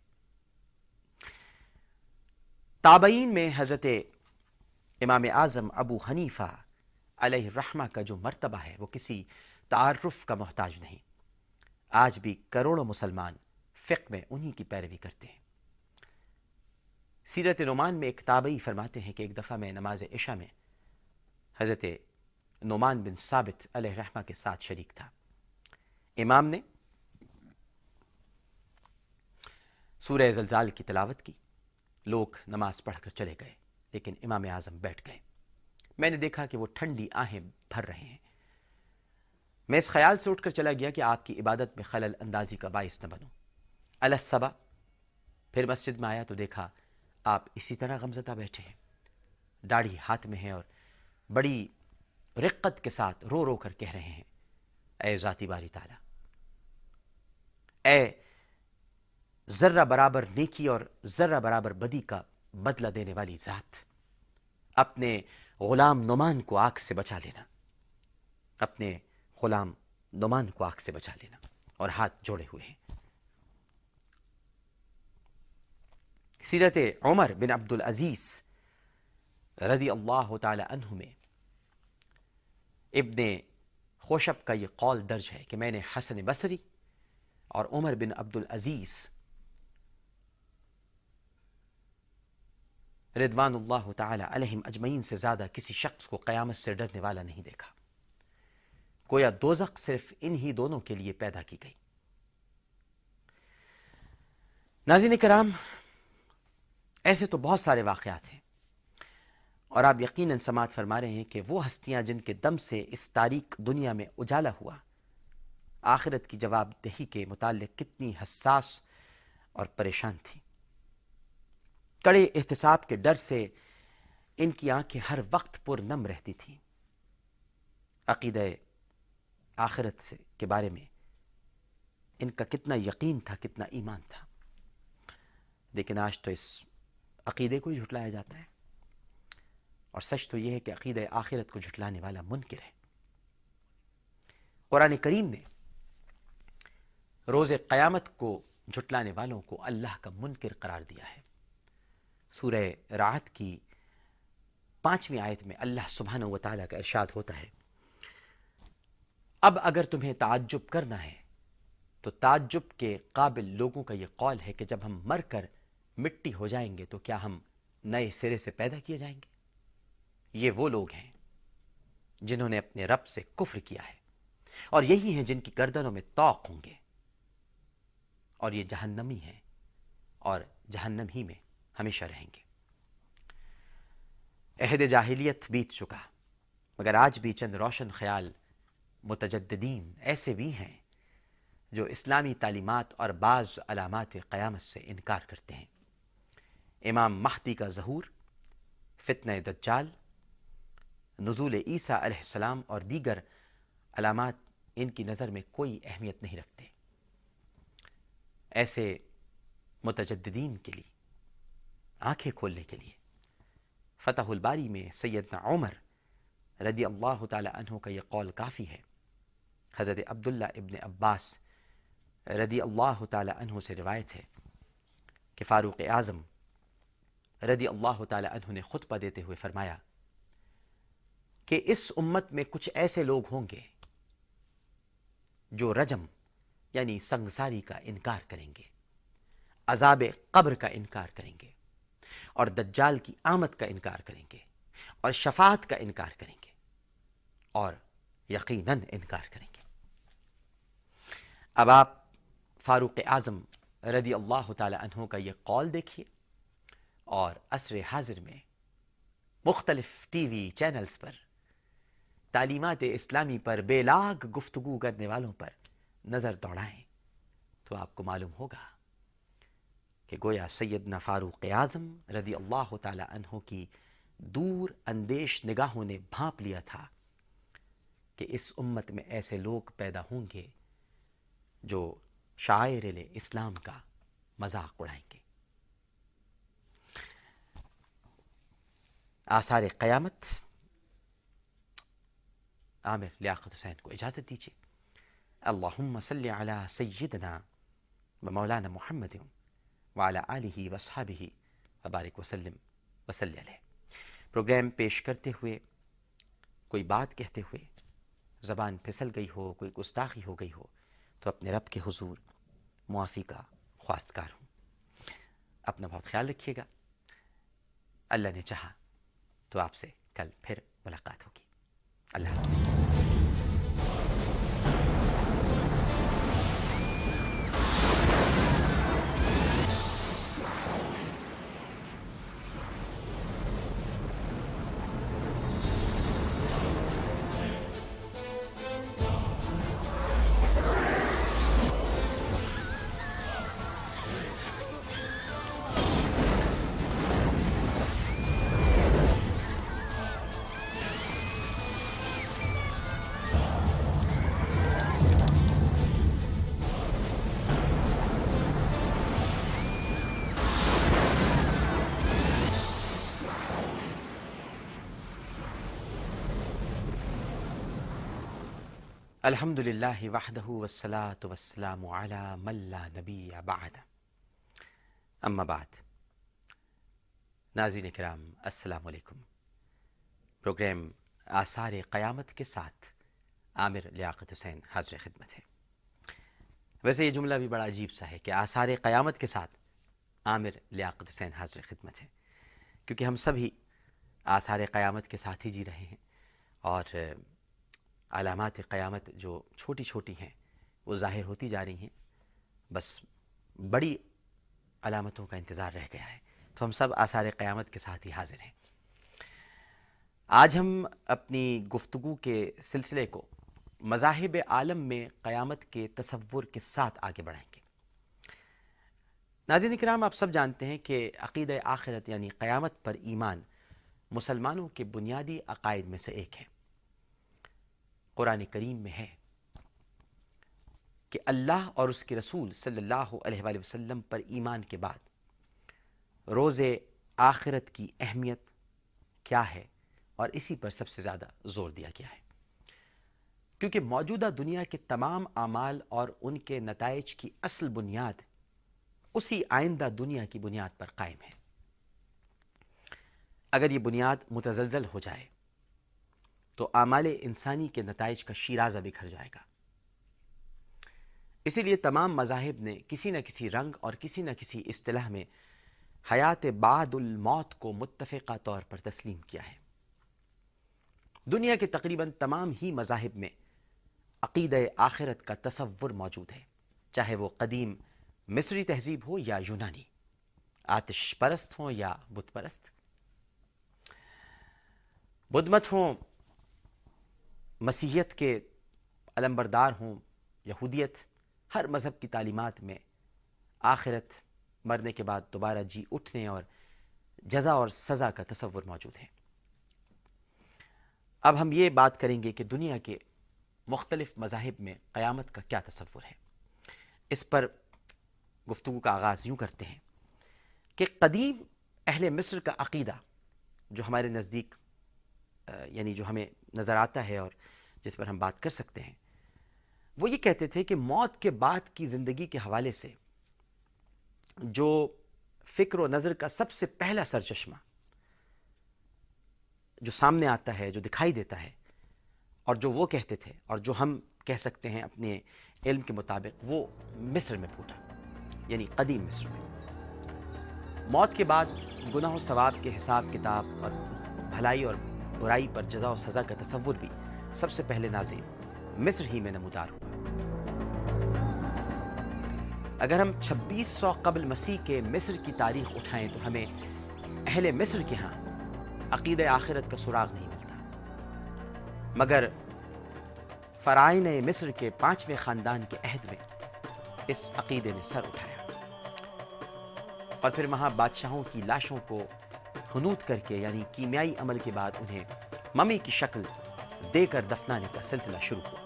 تابعین میں حضرت امام اعظم ابو حنیفہ علیہ رحمہ کا جو مرتبہ ہے، وہ کسی تعارف کا محتاج نہیں۔ آج بھی کروڑوں مسلمان فقہ میں انہی کی پیروی کرتے ہیں۔ سیرت نعمان میں ایک تابعی فرماتے ہیں کہ ایک دفعہ میں نماز عشاء میں حضرت نعمان بن ثابت علیہ رحمہ کے ساتھ شریک تھا۔ امام نے سورہ زلزال کی تلاوت کی۔ لوگ نماز پڑھ کر چلے گئے، لیکن امام اعظم بیٹھ گئے۔ میں نے دیکھا کہ وہ ٹھنڈی آہیں بھر رہے ہیں۔ میں اس خیال سے اٹھ کر چلا گیا کہ آپ کی عبادت میں خلل اندازی کا باعث نہ بنوں۔ الصبا پھر مسجد میں آیا تو دیکھا آپ اسی طرح غمزدہ بیٹھے ہیں۔ داڑھی ہاتھ میں ہے اور بڑی رقت کے ساتھ رو رو کر کہہ رہے ہیں۔ اے ذاتی باری تعالی، اے ذرہ برابر نیکی اور ذرہ برابر بدی کا بدلہ دینے والی ذات، اپنے غلام نعمان کو آگ سے بچا لینا۔ اپنے غلام نعمان کو آگ سے بچا لینا اور ہاتھ جوڑے ہوئے ہیں۔ سیرت عمر بن عبد العزیز رضی اللہ تعالی عنہ میں ابن خوشب کا یہ قول درج ہے کہ میں نے حسن بصری اور عمر بن عبد العزیز ردوان اللہ تعالی علیہم اجمعین سے زیادہ کسی شخص کو قیامت سے ڈرنے والا نہیں دیکھا۔ کویا دوزخ صرف انہی دونوں کے لیے پیدا کی گئی۔ ناظرین کرام، ایسے تو بہت سارے واقعات ہیں۔ اور آپ یقیناً سماعت فرما رہے ہیں کہ وہ ہستیاں جن کے دم سے اس تاریخ دنیا میں اجالا ہوا، آخرت کی جواب دہی کے متعلق کتنی حساس اور پریشان تھی کڑے احتساب کے ڈر سے ان کی آنکھیں ہر وقت پر نم رہتی تھیں۔ عقید آخرت سے کے بارے میں ان کا کتنا یقین تھا، کتنا ایمان تھا۔ لیکن آج تو اس عقیدے کو ہی جھٹلایا جاتا ہے۔ اور سچ تو یہ ہے کہ عقید آخرت کو جھٹلانے والا منکر ہے۔ قرآن کریم نے روز قیامت کو جھٹلانے والوں کو اللہ کا منکر قرار دیا ہے۔ سورہ راحت کی پانچویں آیت میں اللہ سبحانہ و تعالیٰ کا ارشاد ہوتا ہے۔ اب اگر تمہیں تعجب کرنا ہے، تو تعجب کے قابل لوگوں کا یہ قول ہے کہ جب ہم مر کر مٹی ہو جائیں گے، تو کیا ہم نئے سرے سے پیدا کیے جائیں گے؟ یہ وہ لوگ ہیں جنہوں نے اپنے رب سے کفر کیا ہے۔ اور یہی ہیں جن کی گردنوں میں توق ہوں گے۔ اور یہ جہنمی ہیں اور جہنم ہی میں ہمیشہ رہیں گے۔ عہد جاہلیت بیت چکا، مگر آج بھی چند روشن خیال متجددین ایسے بھی ہیں جو اسلامی تعلیمات اور بعض علامات قیامت سے انکار کرتے ہیں۔ امام مہدی کا ظہور، فتنہ دجال، نزول عیسیٰ علیہ السلام اور دیگر علامات ان کی نظر میں کوئی اہمیت نہیں رکھتے۔ ایسے متجددین کے لیے آنکھیں کھولنے کے لیے۔ فتح الباری میں سیدنا عمر رضی اللہ تعالیٰ عنہ کا یہ قول کافی ہے۔ حضرت عبداللہ ابن عباس رضی اللہ تعالیٰ عنہ سے روایت ہے کہ فاروق اعظم رضی اللہ تعالیٰ عنہ نے خطبہ دیتے ہوئے فرمایا کہ اس امت میں کچھ ایسے لوگ ہوں گے جو رجم یعنی سنگساری کا انکار کریں گے، عذاب قبر کا انکار کریں گے۔ اور دجال کی آمد کا انکار کریں گے اور شفاعت کا انکار کریں گے اور یقیناً انکار کریں گے۔ اب آپ فاروق اعظم رضی اللہ تعالی عنہ کا یہ قول دیکھیے اور عصر حاضر میں مختلف ٹی وی چینلز پر، تعلیمات اسلامی پر بے لاگ گفتگو کرنے والوں پر نظر دوڑائیں تو آپ کو معلوم ہوگا کہ گویا سیدنا فاروق اعظم رضی اللہ تعالی عنہ کی دور اندیش نگاہوں نے بھانپ لیا تھا کہ اس امت میں ایسے لوگ پیدا ہوں گے جو شاعر اسلام کا مذاق اڑائیں گے۔ آثار قیامت، عامر لیاقت حسین کو اجازت دیجیے۔ اللہم صلی علی سیدنا و مولانا محمد۔ وعلی آلہ وصحابہ وبارک وسلم وسلی علیہ۔ پروگرام پیش کرتے ہوئے، کوئی بات کہتے ہوئے، زبان پھسل گئی ہو، کوئی گستاخی ہو گئی ہو، تو اپنے رب کے حضور معافی کا خواستکار ہوں۔ اپنا بہت خیال رکھیے گا۔ اللہ نے چاہا تو آپ سے کل پھر ملاقات ہوگی۔ اللہ حافظ۔ الحمد للہ وحدہ والصلاة والسلام علی من لا نبی بعد اما بعد ناظرین کرام السلام علیکم پروگرام آثار قیامت کے ساتھ عامر لیاقت حسین حاضر خدمت ہے ویسے یہ جملہ بھی بڑا عجیب سا ہے کہ آثار قیامت کے ساتھ عامر لیاقت حسین حاضر خدمت ہے کیونکہ ہم سبھی آثار قیامت کے ساتھ ہی جی رہے ہیں اور علامات قیامت جو چھوٹی چھوٹی ہیں، وہ ظاہر ہوتی جا رہی ہیں۔ بس بڑی علامتوں کا انتظار رہ گیا ہے۔ تو ہم سب آثار قیامت کے ساتھ ہی حاضر ہیں۔ آج ہم اپنی گفتگو کے سلسلے کو مذاہب عالم میں قیامت کے تصور کے ساتھ آگے بڑھائیں گے۔ ناظرین کرام، آپ سب جانتے ہیں کہ عقید آخرت یعنی قیامت پر ایمان مسلمانوں کے بنیادی عقائد میں سے ایک ہے۔ قرآن کریم میں ہے کہ اللہ اور اس کے رسول صلی اللہ علیہ وآلہ وسلم پر ایمان کے بعد روز آخرت کی اہمیت کیا ہے اور اسی پر سب سے زیادہ زور دیا گیا ہے۔ کیونکہ موجودہ دنیا کے تمام اعمال اور ان کے نتائج کی اصل بنیاد اسی آئندہ دنیا کی بنیاد پر قائم ہے۔ اگر یہ بنیاد متزلزل ہو جائے تو اعمال انسانی کے نتائج کا شیرازہ بکھر جائے گا۔ اسی لیے تمام مذاہب نے کسی نہ کسی رنگ اور کسی نہ کسی اصطلاح میں حیات بعد الموت کو متفقہ طور پر تسلیم کیا ہے۔ دنیا کے تقریباً تمام ہی مذاہب میں عقید آخرت کا تصور موجود ہے، چاہے وہ قدیم مصری تہذیب ہو یا یونانی، آتش پرست ہوں یا بت پرست۔ بدھ مت ہوں مسیحیت کے علمبردار ہوں یہودیت، ہر مذہب کی تعلیمات میں آخرت مرنے کے بعد دوبارہ جی اٹھنے اور جزا اور سزا کا تصور موجود ہے۔ اب ہم یہ بات کریں گے کہ دنیا کے مختلف مذاہب میں قیامت کا کیا تصور ہے۔ اس پر گفتگو کا آغاز یوں کرتے ہیں کہ قدیم اہل مصر کا عقیدہ جو ہمارے نزدیک یعنی جو ہمیں نظر آتا ہے اور جس پر ہم بات کر سکتے ہیں۔ وہ یہ کہتے تھے کہ موت کے بعد کی زندگی کے حوالے سے جو فکر و نظر کا سب سے پہلا سرچشمہ جو سامنے آتا ہے، جو دکھائی دیتا ہے، اور جو وہ کہتے تھے اور جو ہم کہہ سکتے ہیں اپنے علم کے مطابق، وہ مصر میں پھوٹا یعنی قدیم مصر میں۔ موت کے بعد گناہ و ثواب کے حساب کتاب اور بھلائی اور برائی پر جزا و سزا کا تصور بھی سب سے پہلے نازیم مصر ہی میں نمودار ہوا۔ اگر ہم چھبیس سو قبل مسیح کے مصر کی تاریخ اٹھائیں تو ہمیں اہل مصر کے ہاں عقید آخرت کا سراغ نہیں ملتا۔ مگر فرائن مصر کے پانچویں خاندان کے عہد میں اس عقیدے نے سر اٹھایا۔ اور پھر وہاں بادشاہوں کی لاشوں کو حنوت کر کے یعنی کیمیائی عمل کے بعد انہیں ممی کی شکل دے کر دفنانے کا سلسلہ شروع ہوا۔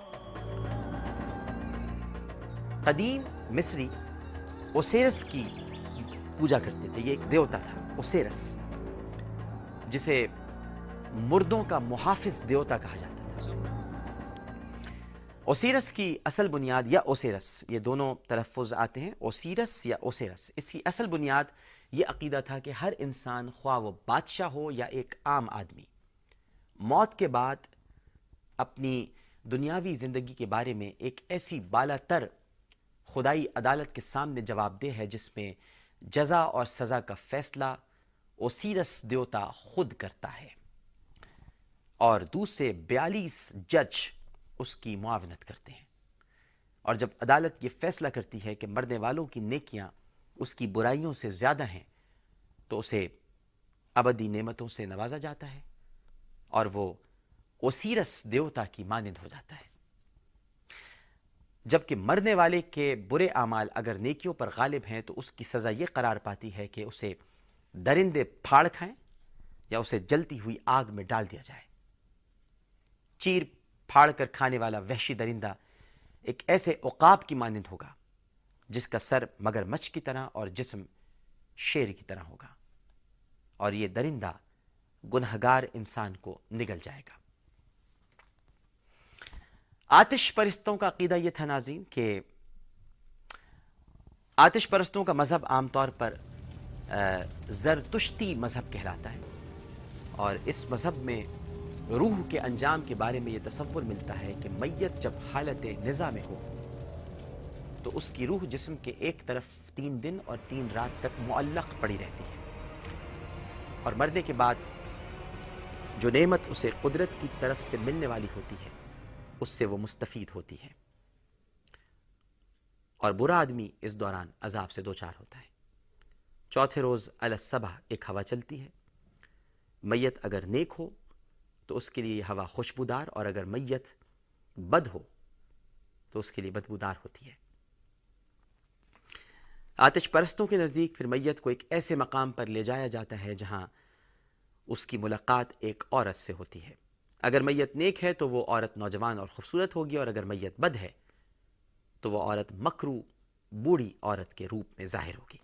قدیم مصری اوسیرس کی پوجا کرتے تھے، یہ ایک دیوتا تھا، اوسیرس، جسے مردوں کا محافظ دیوتا کہا جاتا تھا۔ اوسیرس کی اصل بنیاد یا اوسیرس، یہ دونوں تلفظ آتے ہیں، اوسیرس یا اوسیرس۔ اس کی اصل بنیاد یہ عقیدہ تھا کہ ہر انسان خواہ وہ بادشاہ ہو یا ایک عام آدمی، موت کے بعد اپنی دنیاوی زندگی کے بارے میں ایک ایسی بالا تر خدائی عدالت کے سامنے جواب دہ ہے جس میں جزا اور سزا کا فیصلہ اوسیرس دیوتا خود کرتا ہے اور دوسرے بیالیس جج اس کی معاونت کرتے ہیں۔ اور جب عدالت یہ فیصلہ کرتی ہے کہ مرنے والوں کی نیکیاں اس کی برائیوں سے زیادہ ہیں، تو اسے ابدی نعمتوں سے نوازا جاتا ہے اور وہ اوسیرس دیوتا کی مانند ہو جاتا ہے۔ جبکہ مرنے والے کے برے اعمال اگر نیکیوں پر غالب ہیں تو اس کی سزا یہ قرار پاتی ہے کہ اسے درندے پھاڑ کھائیں یا اسے جلتی ہوئی آگ میں ڈال دیا جائے۔ چیر پھاڑ کر کھانے والا وحشی درندہ ایک ایسے عقاب کی مانند ہوگا جس کا سر مگر مچھ کی طرح اور جسم شیر کی طرح ہوگا اور یہ درندہ گنہگار انسان کو نگل جائے گا۔ آتش پرستوں کا عقیدہ یہ تھا ناظرین کہ آتش پرستوں کا مذہب عام طور پر زرتشتی مذہب کہلاتا ہے۔ اور اس مذہب میں روح کے انجام کے بارے میں یہ تصور ملتا ہے کہ میت جب حالت نظا میں ہو، تو اس کی روح جسم کے ایک طرف تین دن اور تین رات تک معلق پڑی رہتی ہے۔ اور مرنے کے بعد جو نعمت اسے قدرت کی طرف سے ملنے والی ہوتی ہے اس سے وہ مستفید ہوتی ہے۔ اور برا آدمی اس دوران عذاب سے دوچار ہوتا ہے۔ چوتھے روز الصبح ایک ہوا چلتی ہے۔ میت اگر نیک ہو تو اس کے لیے یہ ہوا خوشبودار، اور اگر میت بد ہو تو اس کے لیے بدبودار ہوتی ہے۔ آتش پرستوں کے نزدیک پھر میت کو ایک ایسے مقام پر لے جایا جاتا ہے جہاں اس کی ملاقات ایک عورت سے ہوتی ہے۔ اگر میت نیک ہے تو وہ عورت نوجوان اور خوبصورت ہوگی اور اگر میت بد ہے تو وہ عورت مکرو، بوڑھی عورت کے روپ میں ظاہر ہوگی۔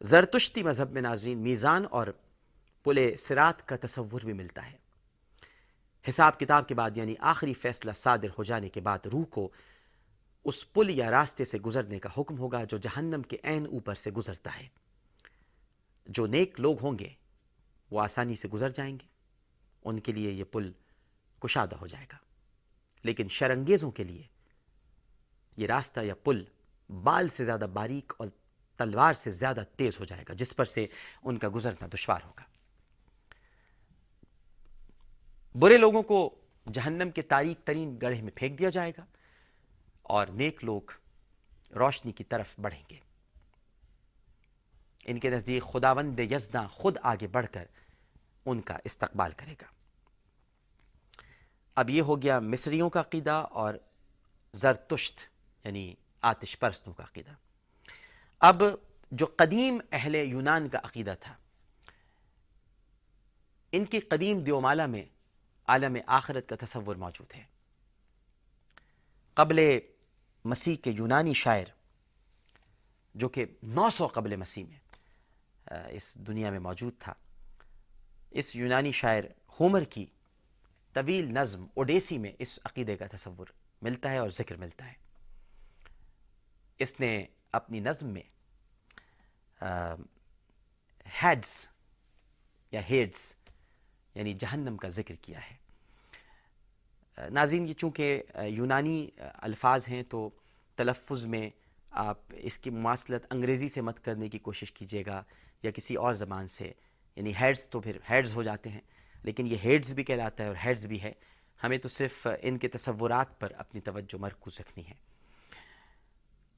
زرتشتی مذہب میں ناظرین میزان اور پل سرات کا تصور بھی ملتا ہے۔ حساب کتاب کے بعد یعنی آخری فیصلہ صادر ہو جانے کے بعد روح کو اس پل یا راستے سے گزرنے کا حکم ہوگا جو جہنم کے عین اوپر سے گزرتا ہے۔ جو نیک لوگ ہوں گے وہ آسانی سے گزر جائیں گے۔ ان کے لیے یہ پل کشادہ ہو جائے گا۔ لیکن شرنگیزوں کے لیے یہ راستہ یا پل بال سے زیادہ باریک اور تلوار سے زیادہ تیز ہو جائے گا، جس پر سے ان کا گزرنا دشوار ہوگا۔ برے لوگوں کو جہنم کے تاریخ ترین گڑھے میں پھینک دیا جائے گا اور نیک لوگ روشنی کی طرف بڑھیں گے۔ ان کے نزدیک خداوند یزداں خود آگے بڑھ کر ان کا استقبال کرے گا۔ اب یہ ہو گیا مصریوں کا عقیدہ اور زرتشت یعنی آتش پرستوں کا عقیدہ۔ اب جو قدیم اہل یونان کا عقیدہ تھا، ان کی قدیم دیومالا میں عالم آخرت کا تصور موجود ہے۔ قبل مسیح کے یونانی شاعر، جو کہ نو سو قبل مسیح میں اس دنیا میں موجود تھا اس یونانی شاعر ہومر کی طویل نظم اوڈیسی میں اس عقیدے کا تصور ملتا ہے اور ذکر ملتا ہے۔ اس نے اپنی نظم میں ہیڈس یا ہیڈس یعنی جہنم کا ذکر کیا ہے۔ ناظرین، یہ چونکہ یونانی الفاظ ہیں تو تلفظ میں آپ اس کی مواصلت انگریزی سے مت کرنے کی کوشش کیجیے گا یا کسی اور زبان سے یعنی ہیڈز تو پھر ہیڈز ہو جاتے ہیں، لیکن یہ ہیڈز بھی کہلاتا ہے اور ہیڈز بھی ہے۔ ہمیں تو صرف ان کے تصورات پر اپنی توجہ مرکوز رکھنی ہے۔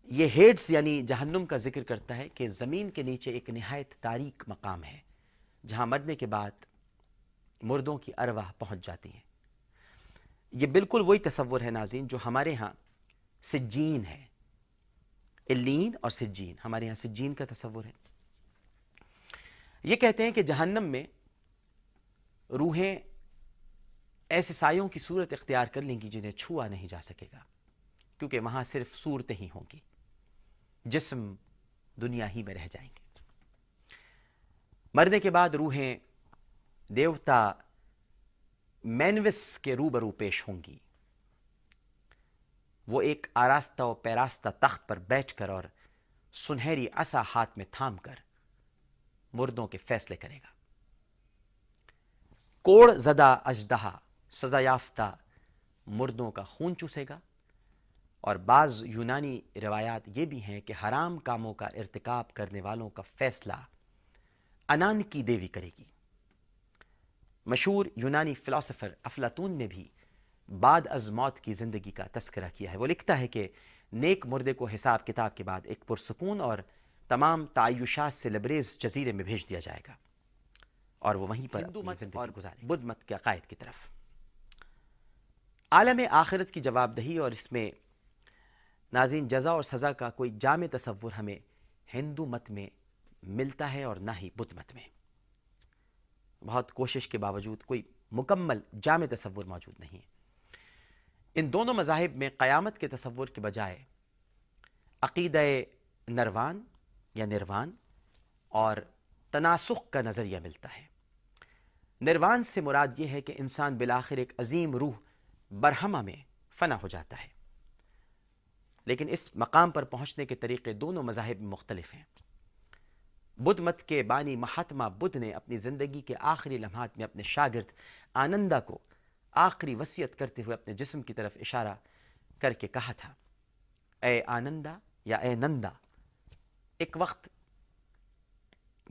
یہ ہیڈز یعنی جہنم کا ذکر کرتا ہے کہ زمین کے نیچے ایک نہایت تاریک مقام ہے، جہاں مرنے کے بعد مردوں کی ارواح پہنچ جاتی ہیں۔ یہ بالکل وہی تصور ہے ناظرین جو ہمارے ہاں سجین ہے۔ الین اور سجین، ہمارے ہاں سجین کا تصور ہے۔ یہ کہتے ہیں کہ جہنم میں روحیں ایسے سایوں کی صورت اختیار کر لیں گی جنہیں چھوا نہیں جا سکے گا، کیونکہ وہاں صرف صورتیں ہی ہوں گی، جسم دنیا ہی میں رہ جائیں گے۔ مرنے کے بعد روحیں دیوتا مینوس کے روبرو پیش ہوں گی۔ وہ ایک آراستہ و پیراستہ تخت پر بیٹھ کر اور سنہری عصا ہاتھ میں تھام کر مردوں کے فیصلے کرے گا۔ کوڑ زدہ اجدہا سزا یافتہ مردوں کا خون چوسے گا۔ اور بعض یونانی روایات یہ بھی ہیں کہ حرام کاموں کا ارتکاب کرنے والوں کا فیصلہ انان کی دیوی کرے گی۔ مشہور یونانی فلاسفر افلاطون نے بھی بعد از موت کی زندگی کا تذکرہ کیا ہے۔ وہ لکھتا ہے کہ نیک مردے کو حساب کتاب کے بعد ایک پرسکون اور تمام تعیشات سے لبریز جزیرے میں بھیج دیا جائے گا۔ اور وہ وہیں پر اور گزارے بدھ مت کے عقائد کی طرف۔ عالم آخرت کی جواب دہی اور اس میں ناظرین جزا اور سزا کا کوئی جامع تصور ہمیں ہندو مت میں ملتا ہے اور نہ ہی بدھ مت میں۔ بہت کوشش کے باوجود کوئی مکمل جامع تصور موجود نہیں ہے۔ ان دونوں مذاہب میں قیامت کے تصور کے بجائے عقیدہ نروان یا نروان اور تناسخ کا نظریہ ملتا ہے۔ نروان سے مراد یہ ہے کہ انسان بالآخر ایک عظیم روح برہمہ میں فنا ہو جاتا ہے۔ لیکن اس مقام پر پہنچنے کے طریقے دونوں مذاہب مختلف ہیں۔ بدھ مت کے بانی مہاتما بدھ نے اپنی زندگی کے آخری لمحات میں اپنے شاگرد آنندہ کو آخری وصیت کرتے ہوئے اپنے جسم کی طرف اشارہ کر کے کہا تھا، اے آنندہ یا اے نندا ایک وقت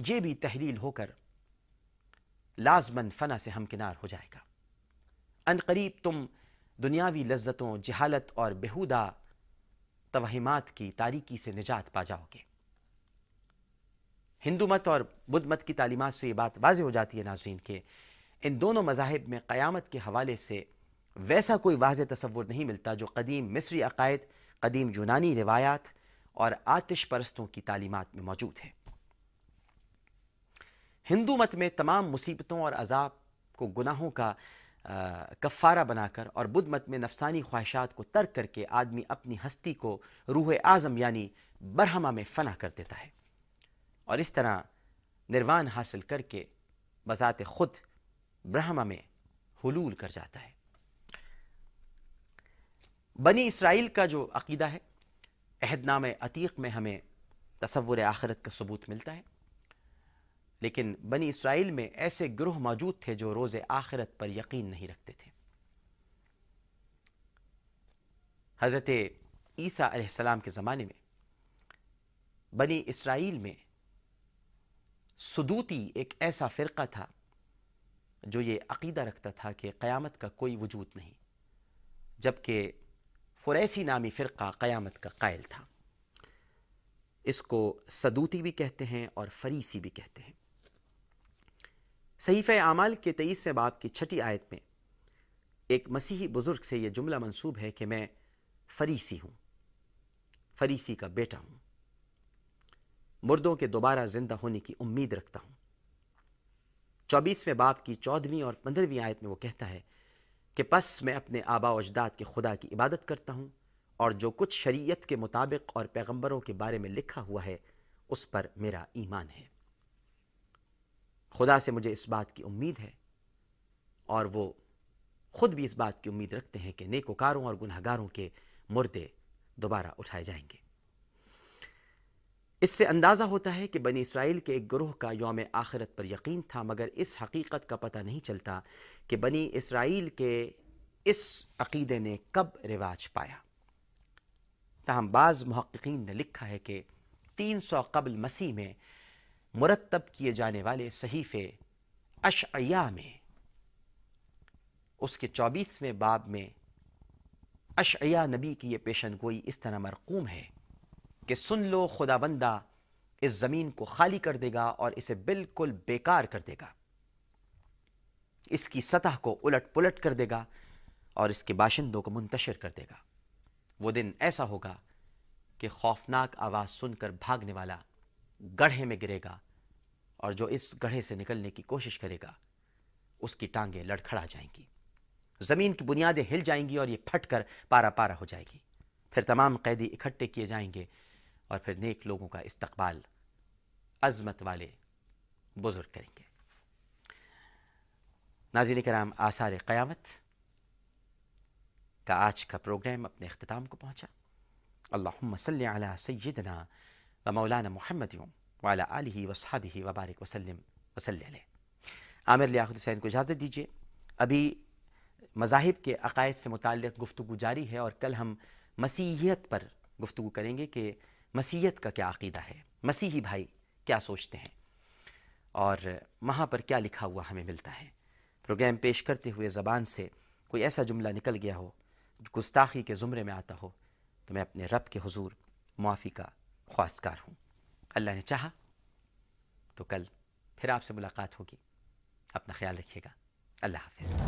یہ بھی تحلیل ہو کر لازمن فنا سے ہمکنار ہو جائے گا۔ ان قریب تم دنیاوی لذتوں، جہالت اور بہودہ توہمات کی تاریکی سے نجات پا جاؤ گے۔ ہندو مت اور بدھ مت کی تعلیمات سے یہ بات واضح ہو جاتی ہے ناظرین کہ ان دونوں مذاہب میں قیامت کے حوالے سے ویسا کوئی واضح تصور نہیں ملتا جو قدیم مصری عقائد، قدیم یونانی روایات اور آتش پرستوں کی تعلیمات میں موجود ہے ہندو مت میں تمام مصیبتوں اور عذاب کو گناہوں کا کفارہ بنا کر اور بدھ مت میں نفسانی خواہشات کو ترک کر کے آدمی اپنی ہستی کو روح اعظم یعنی برہمہ میں فنا کر دیتا ہے۔ اور اس طرح نروان حاصل کر کے بذات خود برہما میں حلول کر جاتا ہے۔ بنی اسرائیل کا جو عقیدہ ہے عہد نام عتیق میں ہمیں تصور آخرت کا ثبوت ملتا ہے۔ لیکن بنی اسرائیل میں ایسے گروہ موجود تھے جو روز آخرت پر یقین نہیں رکھتے تھے۔ حضرت عیسیٰ علیہ السلام کے زمانے میں بنی اسرائیل میں سدوتی ایک ایسا فرقہ تھا جو یہ عقیدہ رکھتا تھا کہ قیامت کا کوئی وجود نہیں، جبکہ فریسی نامی فرقہ قیامت کا قائل تھا۔ اس کو صدوتی بھی کہتے ہیں اور فریسی بھی کہتے ہیں۔ صحیفہ اعمال کے تیئیسویں باپ کی چھٹی آیت میں ایک مسیحی بزرگ سے یہ جملہ منصوب ہے کہ میں فریسی ہوں، فریسی کا بیٹا ہوں۔ مردوں کے دوبارہ زندہ ہونے کی امید رکھتا ہوں۔ چوبیسویں باپ کی چودھویں اور پندرہویں آیت میں وہ کہتا ہے کہ پس میں اپنے آبا و اجداد کے خدا کی عبادت کرتا ہوں اور جو کچھ شریعت کے مطابق اور پیغمبروں کے بارے میں لکھا ہوا ہے، اس پر میرا ایمان ہے۔ خدا سے مجھے اس بات کی امید ہے اور وہ خود بھی اس بات کی امید رکھتے ہیں کہ نیکوکاروں اور گناہ گاروں کے مردے دوبارہ اٹھائے جائیں گے۔ اس سے اندازہ ہوتا ہے کہ بنی اسرائیل کے ایک گروہ کا یوم آخرت پر یقین تھا، مگر اس حقیقت کا پتہ نہیں چلتا کہ بنی اسرائیل کے اس عقیدے نے کب رواج پایا۔ تاہم، بعض محققین نے لکھا ہے کہ تین سو قبل مسیح میں مرتب کیے جانے والے صحیفے اشعیاء میں، اس کے چوبیسویں باب میں اشعیاء نبی کی یہ پیشن گوئی اس طرح مرقوم ہے۔ کہ سن لو خدا بندہ اس زمین کو خالی کر دے گا اور اسے بالکل بیکار کر دے گا۔ اس کی سطح کو الٹ پلٹ کر دے گا اور اس کے باشندوں کو منتشر کر دے گا۔ وہ دن ایسا ہوگا کہ خوفناک آواز سن کر بھاگنے والا گڑھے میں گرے گا اور جو اس گڑھے سے نکلنے کی کوشش کرے گا، اس کی ٹانگیں لڑکھڑا جائیں گی۔ زمین کی بنیادیں ہل جائیں گی اور یہ پھٹ کر پارا پارا ہو جائے گی۔ پھر تمام قیدی اکٹھے کیے جائیں گے۔ اور پھر نیک لوگوں کا استقبال عظمت والے بزرگ کریں گے۔ ناظرین کرام، آثار قیامت کا آج کا پروگرام اپنے اختتام کو پہنچا۔ اللہم صلی علی سیدنا و مولانا محمد وعلی آلہ وصحابہ وبارک وسلم وسلی علیہ۔ عامر لیاقت حسین کو اجازت دیجیے ابھی مذاہب کے عقائد سے متعلق گفتگو جاری ہے اور کل ہم مسیحیت پر گفتگو کریں گے کہ مسیحیت کا کیا عقیدہ ہے؟ مسیحی بھائی کیا سوچتے ہیں؟ اور وہاں پر کیا لکھا ہوا ہمیں ملتا ہے؟ پروگرام پیش کرتے ہوئے زبان سے کوئی ایسا جملہ نکل گیا ہو جو گستاخی کے زمرے میں آتا ہو، تو میں اپنے رب کے حضور معافی کا خواستگار ہوں۔ اللہ نے چاہا تو کل پھر آپ سے ملاقات ہوگی۔ اپنا خیال رکھیے گا۔ اللہ حافظ۔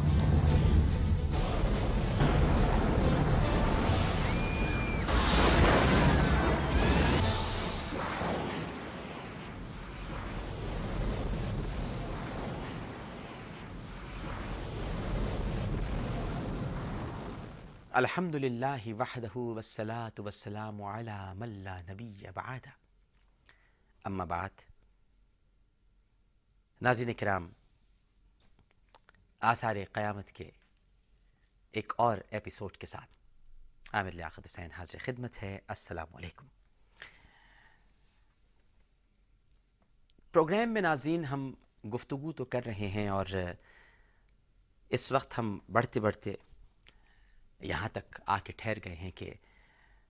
الحمد للہ وحدہ والصلاة والسلام علی من نبی بعد اما بعد ناظرین کرام آثار قیامت کے ایک اور ایپیسوڈ کے ساتھ. عامر لیاقت حسین حاضر خدمت ہے. السلام علیکم. پروگرام میں ناظرین ہم گفتگو تو کر رہے ہیں اور اس وقت ہم بڑھتے بڑھتے یہاں تک آ کے ٹھہر گئے ہیں کہ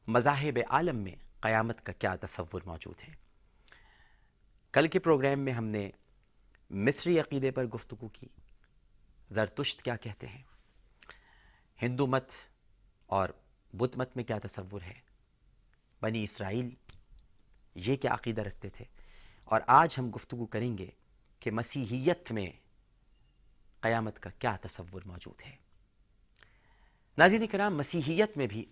مذاہب عالم میں قیامت کا کیا تصور موجود ہے۔ کل کے پروگرام میں ہم نے مصری عقیدے پر گفتگو کی۔ زرتشت کیا کہتے ہیں؟ ہندو مت اور بدھ مت میں کیا تصور ہے؟ بنی اسرائیل یہ کیا عقیدہ رکھتے تھے؟ اور آج ہم گفتگو کریں گے کہ مسیحیت میں قیامت کا کیا تصور موجود ہے۔ ناظرین کرام، مسیحیت میں بھی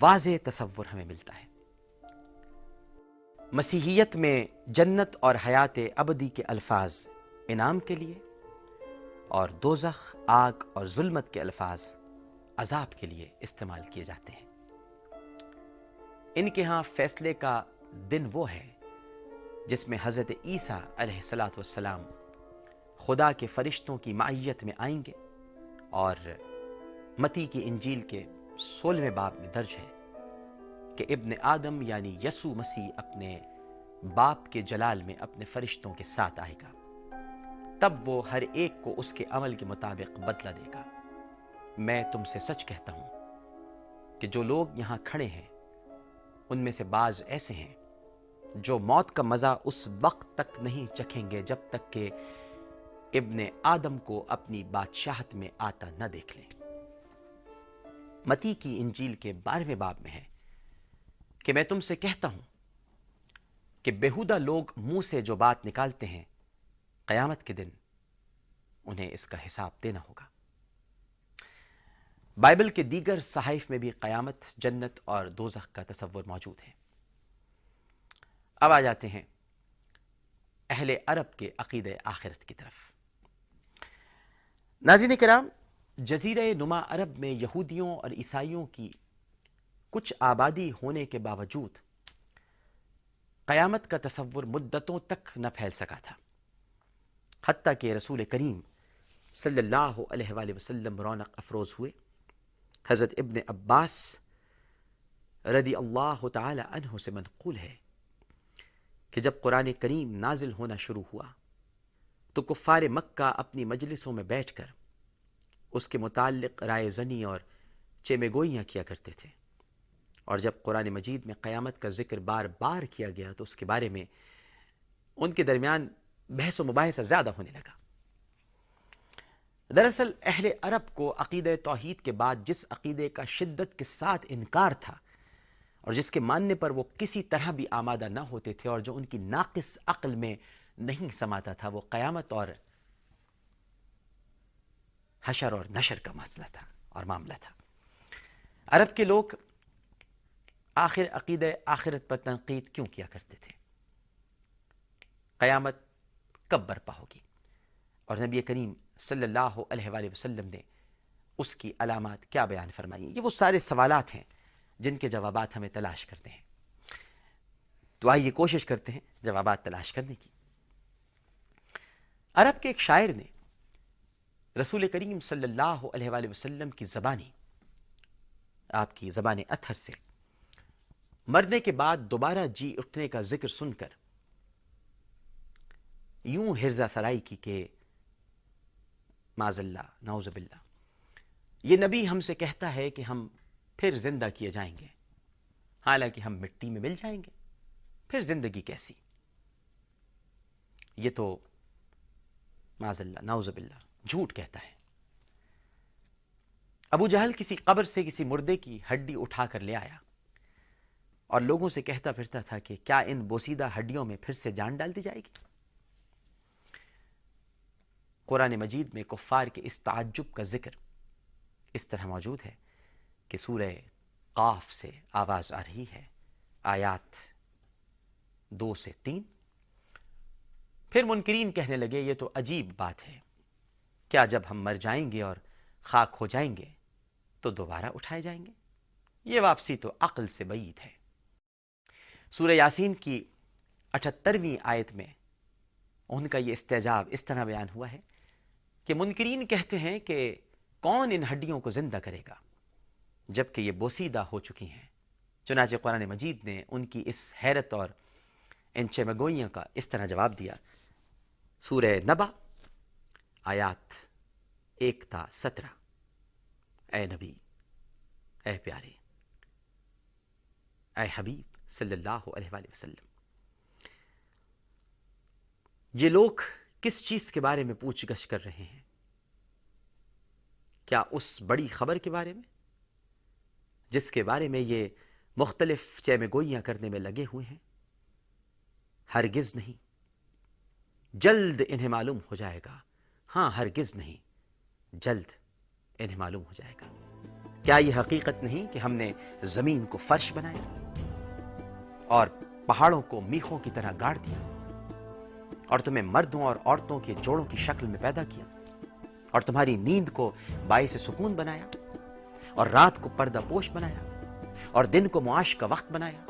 واضح تصور ہمیں ملتا ہے۔ مسیحیت میں جنت اور حیات ابدی کے الفاظ انعام کے لیے اور دوزخ، آگ اور ظلمت کے الفاظ عذاب کے لیے استعمال کیے جاتے ہیں۔ ان کے ہاں فیصلے کا دن وہ ہے جس میں حضرت عیسیٰ علیہ السلاۃ والسلام خدا کے فرشتوں کی معیت میں آئیں گے اور متی کی انجیل کے سولہویں باب میں درج ہے کہ ابن آدم یعنی یسو مسیح اپنے باپ کے جلال میں اپنے فرشتوں کے ساتھ آئے گا۔ تب وہ ہر ایک کو اس کے عمل کے مطابق بدلہ دے گا۔ میں تم سے سچ کہتا ہوں کہ جو لوگ یہاں کھڑے ہیں، ان میں سے بعض ایسے ہیں جو موت کا مزہ اس وقت تک نہیں چکھیں گے جب تک کہ ابن آدم کو اپنی بادشاہت میں آتا نہ دیکھ لیں۔ متی کی انجیل کے بارہویں باب میں ہے کہ میں تم سے کہتا ہوں کہ بےحودہ لوگ منہ سے جو بات نکالتے ہیں، قیامت کے دن انہیں اس کا حساب دینا ہوگا۔ بائبل کے دیگر صحائف میں بھی قیامت، جنت اور دوزخ کا تصور موجود ہے۔ اب آ جاتے ہیں اہل عرب کے عقید آخرت کی طرف۔ ناظرین کرام جزیرہ نما عرب میں یہودیوں اور عیسائیوں کی کچھ آبادی ہونے کے باوجود قیامت کا تصور مدتوں تک نہ پھیل سکا تھا۔ حتیٰ کہ رسول کریم صلی اللہ علیہ وآلہ وسلم رونق افروز ہوئے۔ حضرت ابن عباس رضی اللہ تعالی عنہ سے منقول ہے کہ جب قرآن کریم نازل ہونا شروع ہوا تو کفار مکہ اپنی مجلسوں میں بیٹھ کر اس کے متعلق رائے زنی اور چیمے گوئیاں کیا کرتے تھے۔ اور جب قرآن مجید میں قیامت کا ذکر بار بار کیا گیا تو اس کے بارے میں ان کے درمیان بحث و مباحثہ زیادہ ہونے لگا۔ دراصل اہل عرب کو عقید توحید کے بعد جس عقیدے کا شدت کے ساتھ انکار تھا اور جس کے ماننے پر وہ کسی طرح بھی آمادہ نہ ہوتے تھے اور جو ان کی ناقص عقل میں نہیں سماتا تھا، وہ قیامت اور حشر اور نشر کا مسئلہ تھا اور معاملہ تھا۔ عرب کے لوگ آخر عقید آخرت پر تنقید کیوں کیا کرتے تھے؟ قیامت کب برپا ہوگی؟ اور نبی کریم صلی اللہ علیہ وآلہ وسلم نے اس کی علامات کیا بیان فرمائی؟ یہ وہ سارے سوالات ہیں جن کے جوابات ہمیں تلاش کرتے ہیں۔ تو آئیے کوشش کرتے ہیں جوابات تلاش کرنے کی۔ عرب کے ایک شاعر نے رسول کریم صلی اللہ علیہ وآلہ وسلم کی زبانی، آپ کی زبان اتھر سے۔ مرنے کے بعد دوبارہ جی اٹھنے کا ذکر سن کر یوں ہرزا سرائی کی کہ معذ اللہ نعوذ باللہ۔ یہ نبی ہم سے کہتا ہے کہ ہم پھر زندہ کیے جائیں گے۔ حالانکہ ہم مٹی میں مل جائیں گے۔ پھر زندگی کیسی؟ یہ تو معذ اللہ نعوذ باللہ۔ جھوٹ کہتا ہے۔ ابو جہل کسی قبر سے کسی مردے کی ہڈی اٹھا کر لے آیا اور لوگوں سے کہتا پھرتا تھا کہ کیا ان بوسیدہ ہڈیوں میں پھر سے جان ڈال دی جائے گی؟ قرآن مجید میں کفار کے اس تعجب کا ذکر اس طرح موجود ہے کہ سورہ قاف سے آواز آ رہی ہے۔ آیات دو سے تین۔ پھر منکرین کہنے لگے، یہ تو عجیب بات ہے۔ کیا جب ہم مر جائیں گے اور خاک ہو جائیں گے تو دوبارہ اٹھائے جائیں گے؟ یہ واپسی تو عقل سے بعید ہے۔ سورہ یاسین کی اٹھترویں آیت میں ان کا یہ استجاب اس طرح بیان ہوا ہے کہ منکرین کہتے ہیں کہ کون ان ہڈیوں کو زندہ کرے گا جبکہ یہ بوسیدہ ہو چکی ہیں۔ چنانچہ قرآن مجید نے ان کی اس حیرت اور ان چمگوئیوں کا اس طرح جواب دیا۔ سورہ نبا آیات ایک تا سترہ۔ اے نبی، اے پیارے، اے حبیب صلی اللہ علیہ وآلہ وسلم۔ یہ لوگ کس چیز کے بارے میں پوچھ گچھ کر رہے ہیں؟ کیا اس بڑی خبر کے بارے میں؟ جس کے بارے میں یہ مختلف چیمے گوئیاں کرنے میں لگے ہوئے ہیں؟ ہرگز نہیں۔ جلد انہیں معلوم ہو جائے گا۔ ہاں ہرگز نہیں۔ جلد انہیں معلوم ہو جائے گا۔ کیا یہ حقیقت نہیں کہ ہم نے زمین کو فرش بنایا اور پہاڑوں کو میخوں کی طرح گاڑ دیا اور تمہیں مردوں اور عورتوں کے جوڑوں کی شکل میں پیدا کیا اور تمہاری نیند کو باعث سکون بنایا اور رات کو پردہ پوش بنایا اور دن کو معاش کا وقت بنایا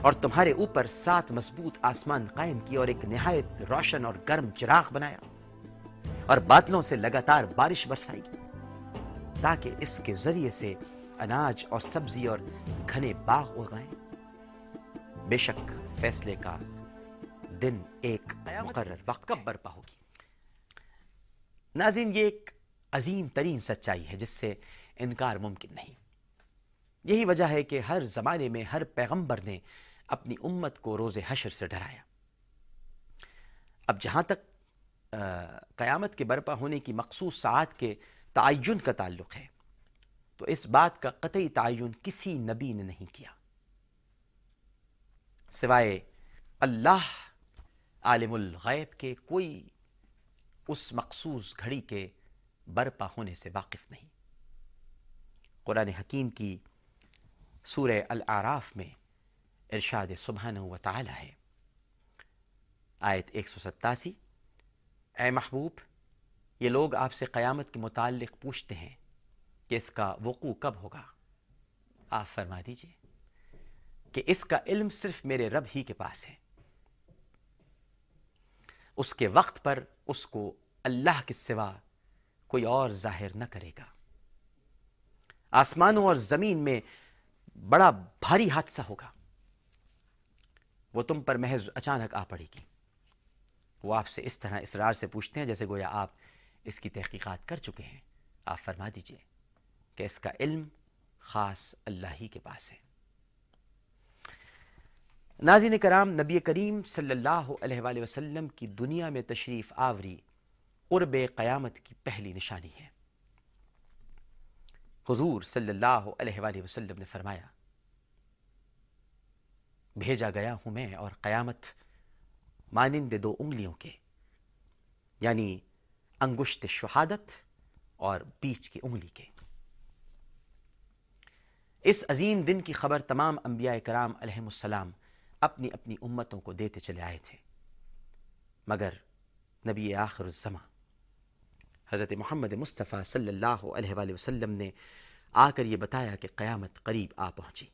اور تمہارے اوپر سات مضبوط آسمان قائم کی اور ایک نہایت روشن اور گرم چراغ بنایا۔ اور بادلوں سے لگاتار بارش برسائی، تاکہ اس کے ذریعے سے اناج اور سبزی اور گھنے باغ اگائیں۔ بے شک فیصلے کا دن ایک مقرر وقت کب برپا ہوگی۔ ناظرین، یہ ایک عظیم ترین سچائی ہے جس سے انکار ممکن نہیں۔ یہی وجہ ہے کہ ہر زمانے میں ہر پیغمبر نے اپنی امت کو روز حشر سے ڈرایا۔ اب جہاں تک قیامت کے برپا ہونے کی مخصوص ساعت کے تعین کا تعلق ہے۔ تو اس بات کا قطعی تعین کسی نبی نے نہیں کیا۔ سوائے اللہ، عالم الغیب کے کوئی اس مخصوص گھڑی کے برپا ہونے سے واقف نہیں۔ قرآن حکیم کی سورہ العراف میں ارشاد سبحانہ و تعالی ہے۔ آیت ایک سو ستاسی۔ اے محبوب، یہ لوگ آپ سے قیامت کے متعلق پوچھتے ہیں کہ اس کا وقوع کب ہوگا۔ آپ فرما دیجیے کہ اس کا علم صرف میرے رب ہی کے پاس ہے۔ اس کے وقت پر اس کو اللہ کے سوا کوئی اور ظاہر نہ کرے گا۔ آسمانوں اور زمین میں بڑا بھاری حادثہ ہوگا۔ وہ تم پر محض اچانک آ پڑے گی۔ وہ آپ سے اس طرح اسرار سے پوچھتے ہیں جیسے گویا آپ اس کی تحقیقات کر چکے ہیں۔ آپ فرما دیجیے کہ اس کا علم خاص اللہ ہی کے پاس ہے۔ ناظرین کرام، نبی کریم صلی اللہ علیہ وآلہ وسلم کی دنیا میں تشریف آوری قرب قیامت کی پہلی نشانی ہے۔ حضور صلی اللہ علیہ وآلہ وسلم نے فرمایا، بھیجا گیا ہوں میں اور قیامت مانند دو انگلیوں کے یعنی انگشت شہادت اور بیچ کی انگلی کے۔ اس عظیم دن کی خبر تمام انبیاء کرام علیہ السلام اپنی اپنی امتوں کو دیتے چلے آئے تھے۔ مگر نبی آخر الزماں حضرت محمد مصطفیٰ صلی اللہ علیہ وآلہ وسلم نے آ کر یہ بتایا کہ قیامت قریب آ پہنچی۔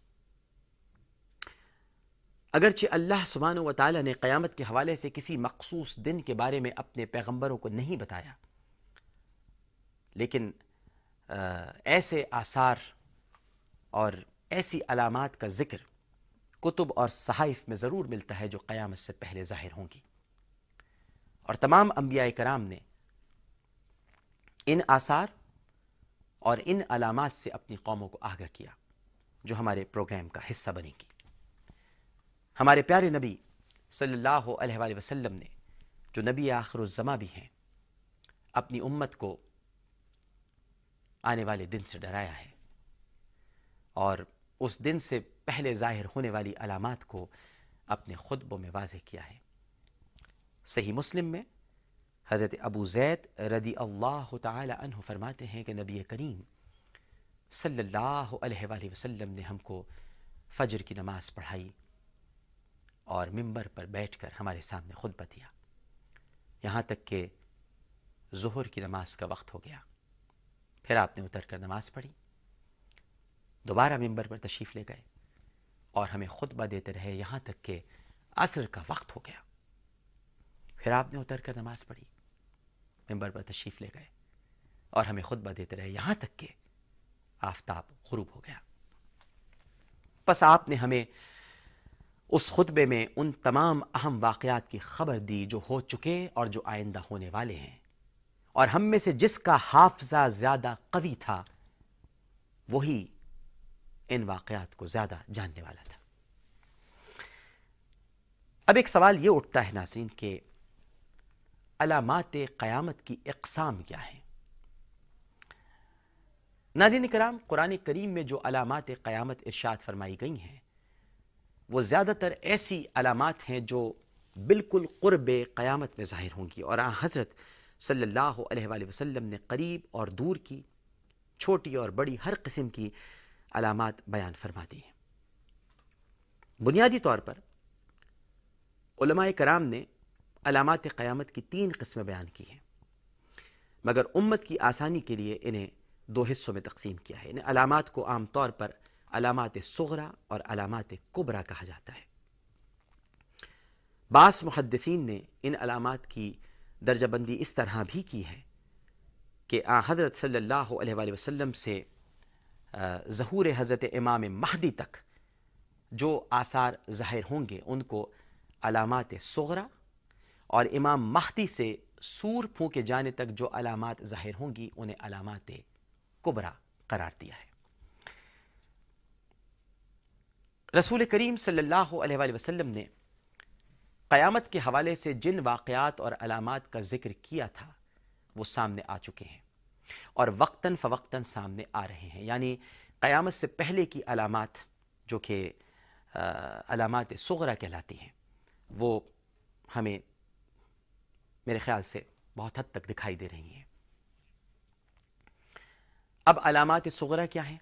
اگرچہ اللہ سبحانہ و تعالیٰ نے قیامت کے حوالے سے کسی مخصوص دن کے بارے میں اپنے پیغمبروں کو نہیں بتایا، لیکن ایسے آثار اور ایسی علامات کا ذکر کتب اور صحائف میں ضرور ملتا ہے جو قیامت سے پہلے ظاہر ہوں گی۔ اور تمام انبیاء کرام نے ان آثار اور ان علامات سے اپنی قوموں کو آگاہ کیا، جو ہمارے پروگرام کا حصہ بنے گی۔ ہمارے پیارے نبی صلی اللہ علیہ وآلہ وسلم نے، جو نبی آخر الزما بھی ہیں، اپنی امت کو آنے والے دن سے ڈرایا ہے۔ اور اس دن سے پہلے ظاہر ہونے والی علامات کو اپنے خطبوں میں واضح کیا ہے۔ صحیح مسلم میں حضرت ابو زید رضی اللہ تعالی عنہ فرماتے ہیں کہ نبی کریم صلی اللہ علیہ وآلہ وسلم نے ہم کو فجر کی نماز پڑھائی۔ اور ممبر پر بیٹھ کر ہمارے سامنے خطبہ دیا۔ یہاں تک کہ ظہر کی نماز کا وقت ہو گیا۔ پھر آپ نے اتر کر نماز پڑھی۔ دوبارہ ممبر پر تشریف لے گئے اور ہمیں خطبہ دیتے رہے یہاں تک کہ عصر کا وقت ہو گیا۔ پھر آپ نے اتر کر نماز پڑھی ممبر پر تشریف لے گئے اور ہمیں خطبہ دیتے رہے یہاں تک کہ آفتاب غروب ہو گیا۔ پس آپ نے ہمیں اس خطبے میں ان تمام اہم واقعات کی خبر دی جو ہو چکے اور جو آئندہ ہونے والے ہیں۔ اور ہم میں سے جس کا حافظہ زیادہ قوی تھا، وہی ان واقعات کو زیادہ جاننے والا تھا۔ اب ایک سوال یہ اٹھتا ہے ناظرین کہ علامات قیامت کی اقسام کیا ہیں؟ ناظرین کرام، قرآن کریم میں جو علامات قیامت ارشاد فرمائی گئی ہیں وہ زیادہ تر ایسی علامات ہیں جو بالکل قرب قیامت میں ظاہر ہوں گی۔ اور حضرت صلی اللہ علیہ وآلہ وسلم نے قریب اور دور کی، چھوٹی اور بڑی ہر قسم کی علامات بیان فرما دی ہیں۔ بنیادی طور پر علماء کرام نے علامات قیامت کی تین قسمیں بیان کی ہیں۔ مگر امت کی آسانی کے لیے انہیں دو حصوں میں تقسیم کیا ہے۔ انہیں علامات کو عام طور پر علامات صغرا اور علامات کبرا کہا جاتا ہے۔ بعض محدثین نے ان علامات کی درجہ بندی اس طرح بھی کی ہے کہ آ، حضرت صلی اللہ علیہ وآلہ وسلم سے ظہور حضرت امام مہدی تک جو آثار ظاہر ہوں گے، ان کو علامات صغرا اور امام مہدی سے سور پھونکے جانے تک جو علامات ظاہر ہوں گی، انہیں علامات کبرا قرار دیا ہے۔ رسول کریم صلی اللہ علیہ وآلہ وسلم نے قیامت کے حوالے سے جن واقعات اور علامات کا ذکر کیا تھا، وہ سامنے آ چکے ہیں اور وقتاً فوقتاً سامنے آ رہے ہیں۔ یعنی قیامت سے پہلے کی علامات جو کہ علامات صغرا کہلاتی ہیں، وہ ہمیں میرے خیال سے بہت حد تک دکھائی دے رہی ہیں۔ اب علامات صغرا کیا ہیں؟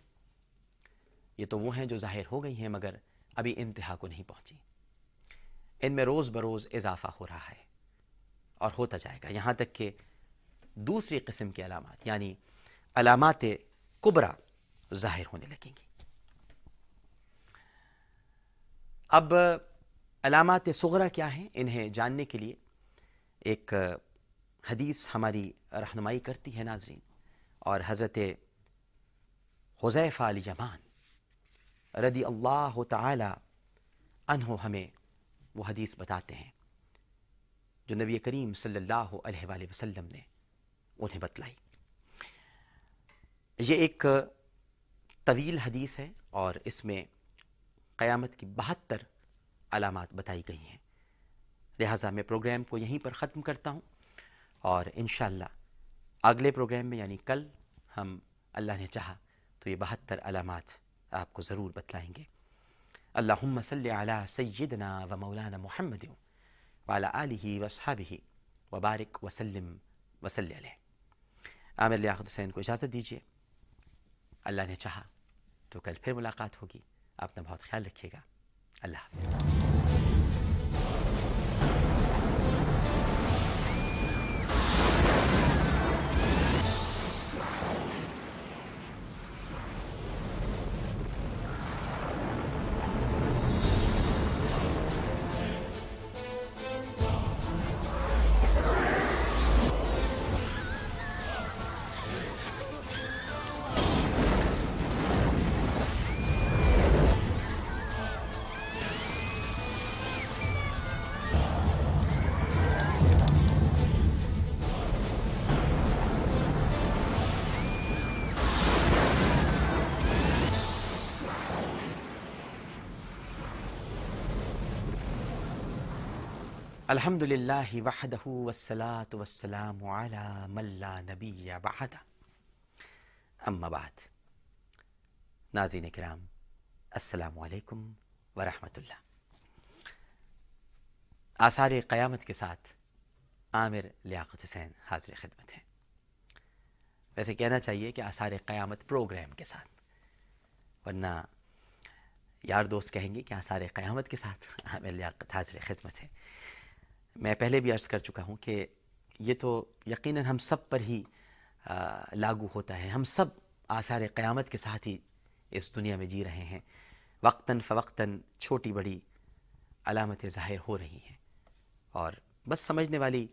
یہ تو وہ ہیں جو ظاہر ہو گئی ہیں مگر ابھی انتہا کو نہیں پہنچی۔ ان میں روز بروز اضافہ ہو رہا ہے اور ہوتا جائے گا۔ یہاں تک کہ دوسری قسم کی علامات یعنی علامات کبرا ظاہر ہونے لگیں گی۔ اب علامات صغرا کیا ہیں؟ انہیں جاننے کے لیے ایک حدیث ہماری رہنمائی کرتی ہے ناظرین اور حضرت حضیف علی یمان۔ رضی اللہ تعالی عنہ ہمیں وہ حدیث بتاتے ہیں جو نبی کریم صلی اللہ علیہ وآلہ وسلم نے انہیں بتلائی۔ یہ ایک طویل حدیث ہے اور اس میں قیامت کی بہتر علامات بتائی گئی ہیں۔ لہٰذا میں پروگرام کو یہیں پر ختم کرتا ہوں اور انشاءاللہ اگلے پروگرام میں یعنی کل ہم اللہ نے چاہا تو یہ بہتر علامات آپ کو ضرور بتلائیں گے۔ اللہم صلی علی سیدنا و مولانا محمد وعلی آلہ و صحابہ وبارک وسلم وسلی علیہ۔ عامر لیاقت حسین کو اجازت دیجیے اللہ نے چاہا تو کل پھر ملاقات ہوگی۔ آپ نے بہت خیال رکھیے گا۔ اللہ حافظ۔ الحمد للہ وحدہ والصلاة والسلام علی من لا نبی بعد اما بعد ناظرین کرام السلام علیکم ورحمۃ اللہ آثار قیامت کے ساتھ عامر لیاقت حسین حاضر خدمت ہے ویسے کہنا چاہیے کہ آثار قیامت پروگرام کے ساتھ ورنہ یار دوست کہیں گے کہ آثار قیامت کے ساتھ عامر لیاقت حاضر خدمت ہے میں پہلے بھی عرض کر چکا ہوں کہ یہ تو یقیناً ہم سب پر ہی لاگو ہوتا ہے۔ ہم سب آثار قیامت کے ساتھ ہی اس دنیا میں جی رہے ہیں۔ وقتاً فوقتاً چھوٹی بڑی علامتیں ظاہر ہو رہی ہیں۔ اور بس سمجھنے والی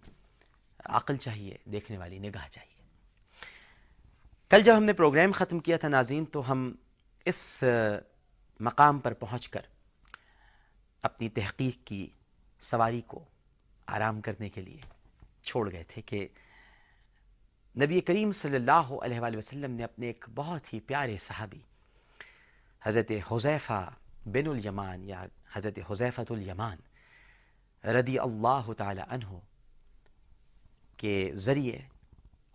عقل چاہیے، دیکھنے والی نگاہ چاہیے۔ کل جب ہم نے پروگرام ختم کیا تھا ناظرین، تو ہم اس مقام پر پہنچ کر اپنی تحقیق کی سواری کو آرام کرنے کے لیے چھوڑ گئے تھے کہ نبی کریم صلی اللہ علیہ وآلہ وسلم نے اپنے ایک بہت ہی پیارے صحابی، حضرت حضیفہ بن الیمان یا حضرت حضیفۃ الیمان رضی اللہ تعالی عنہ کے ذریعے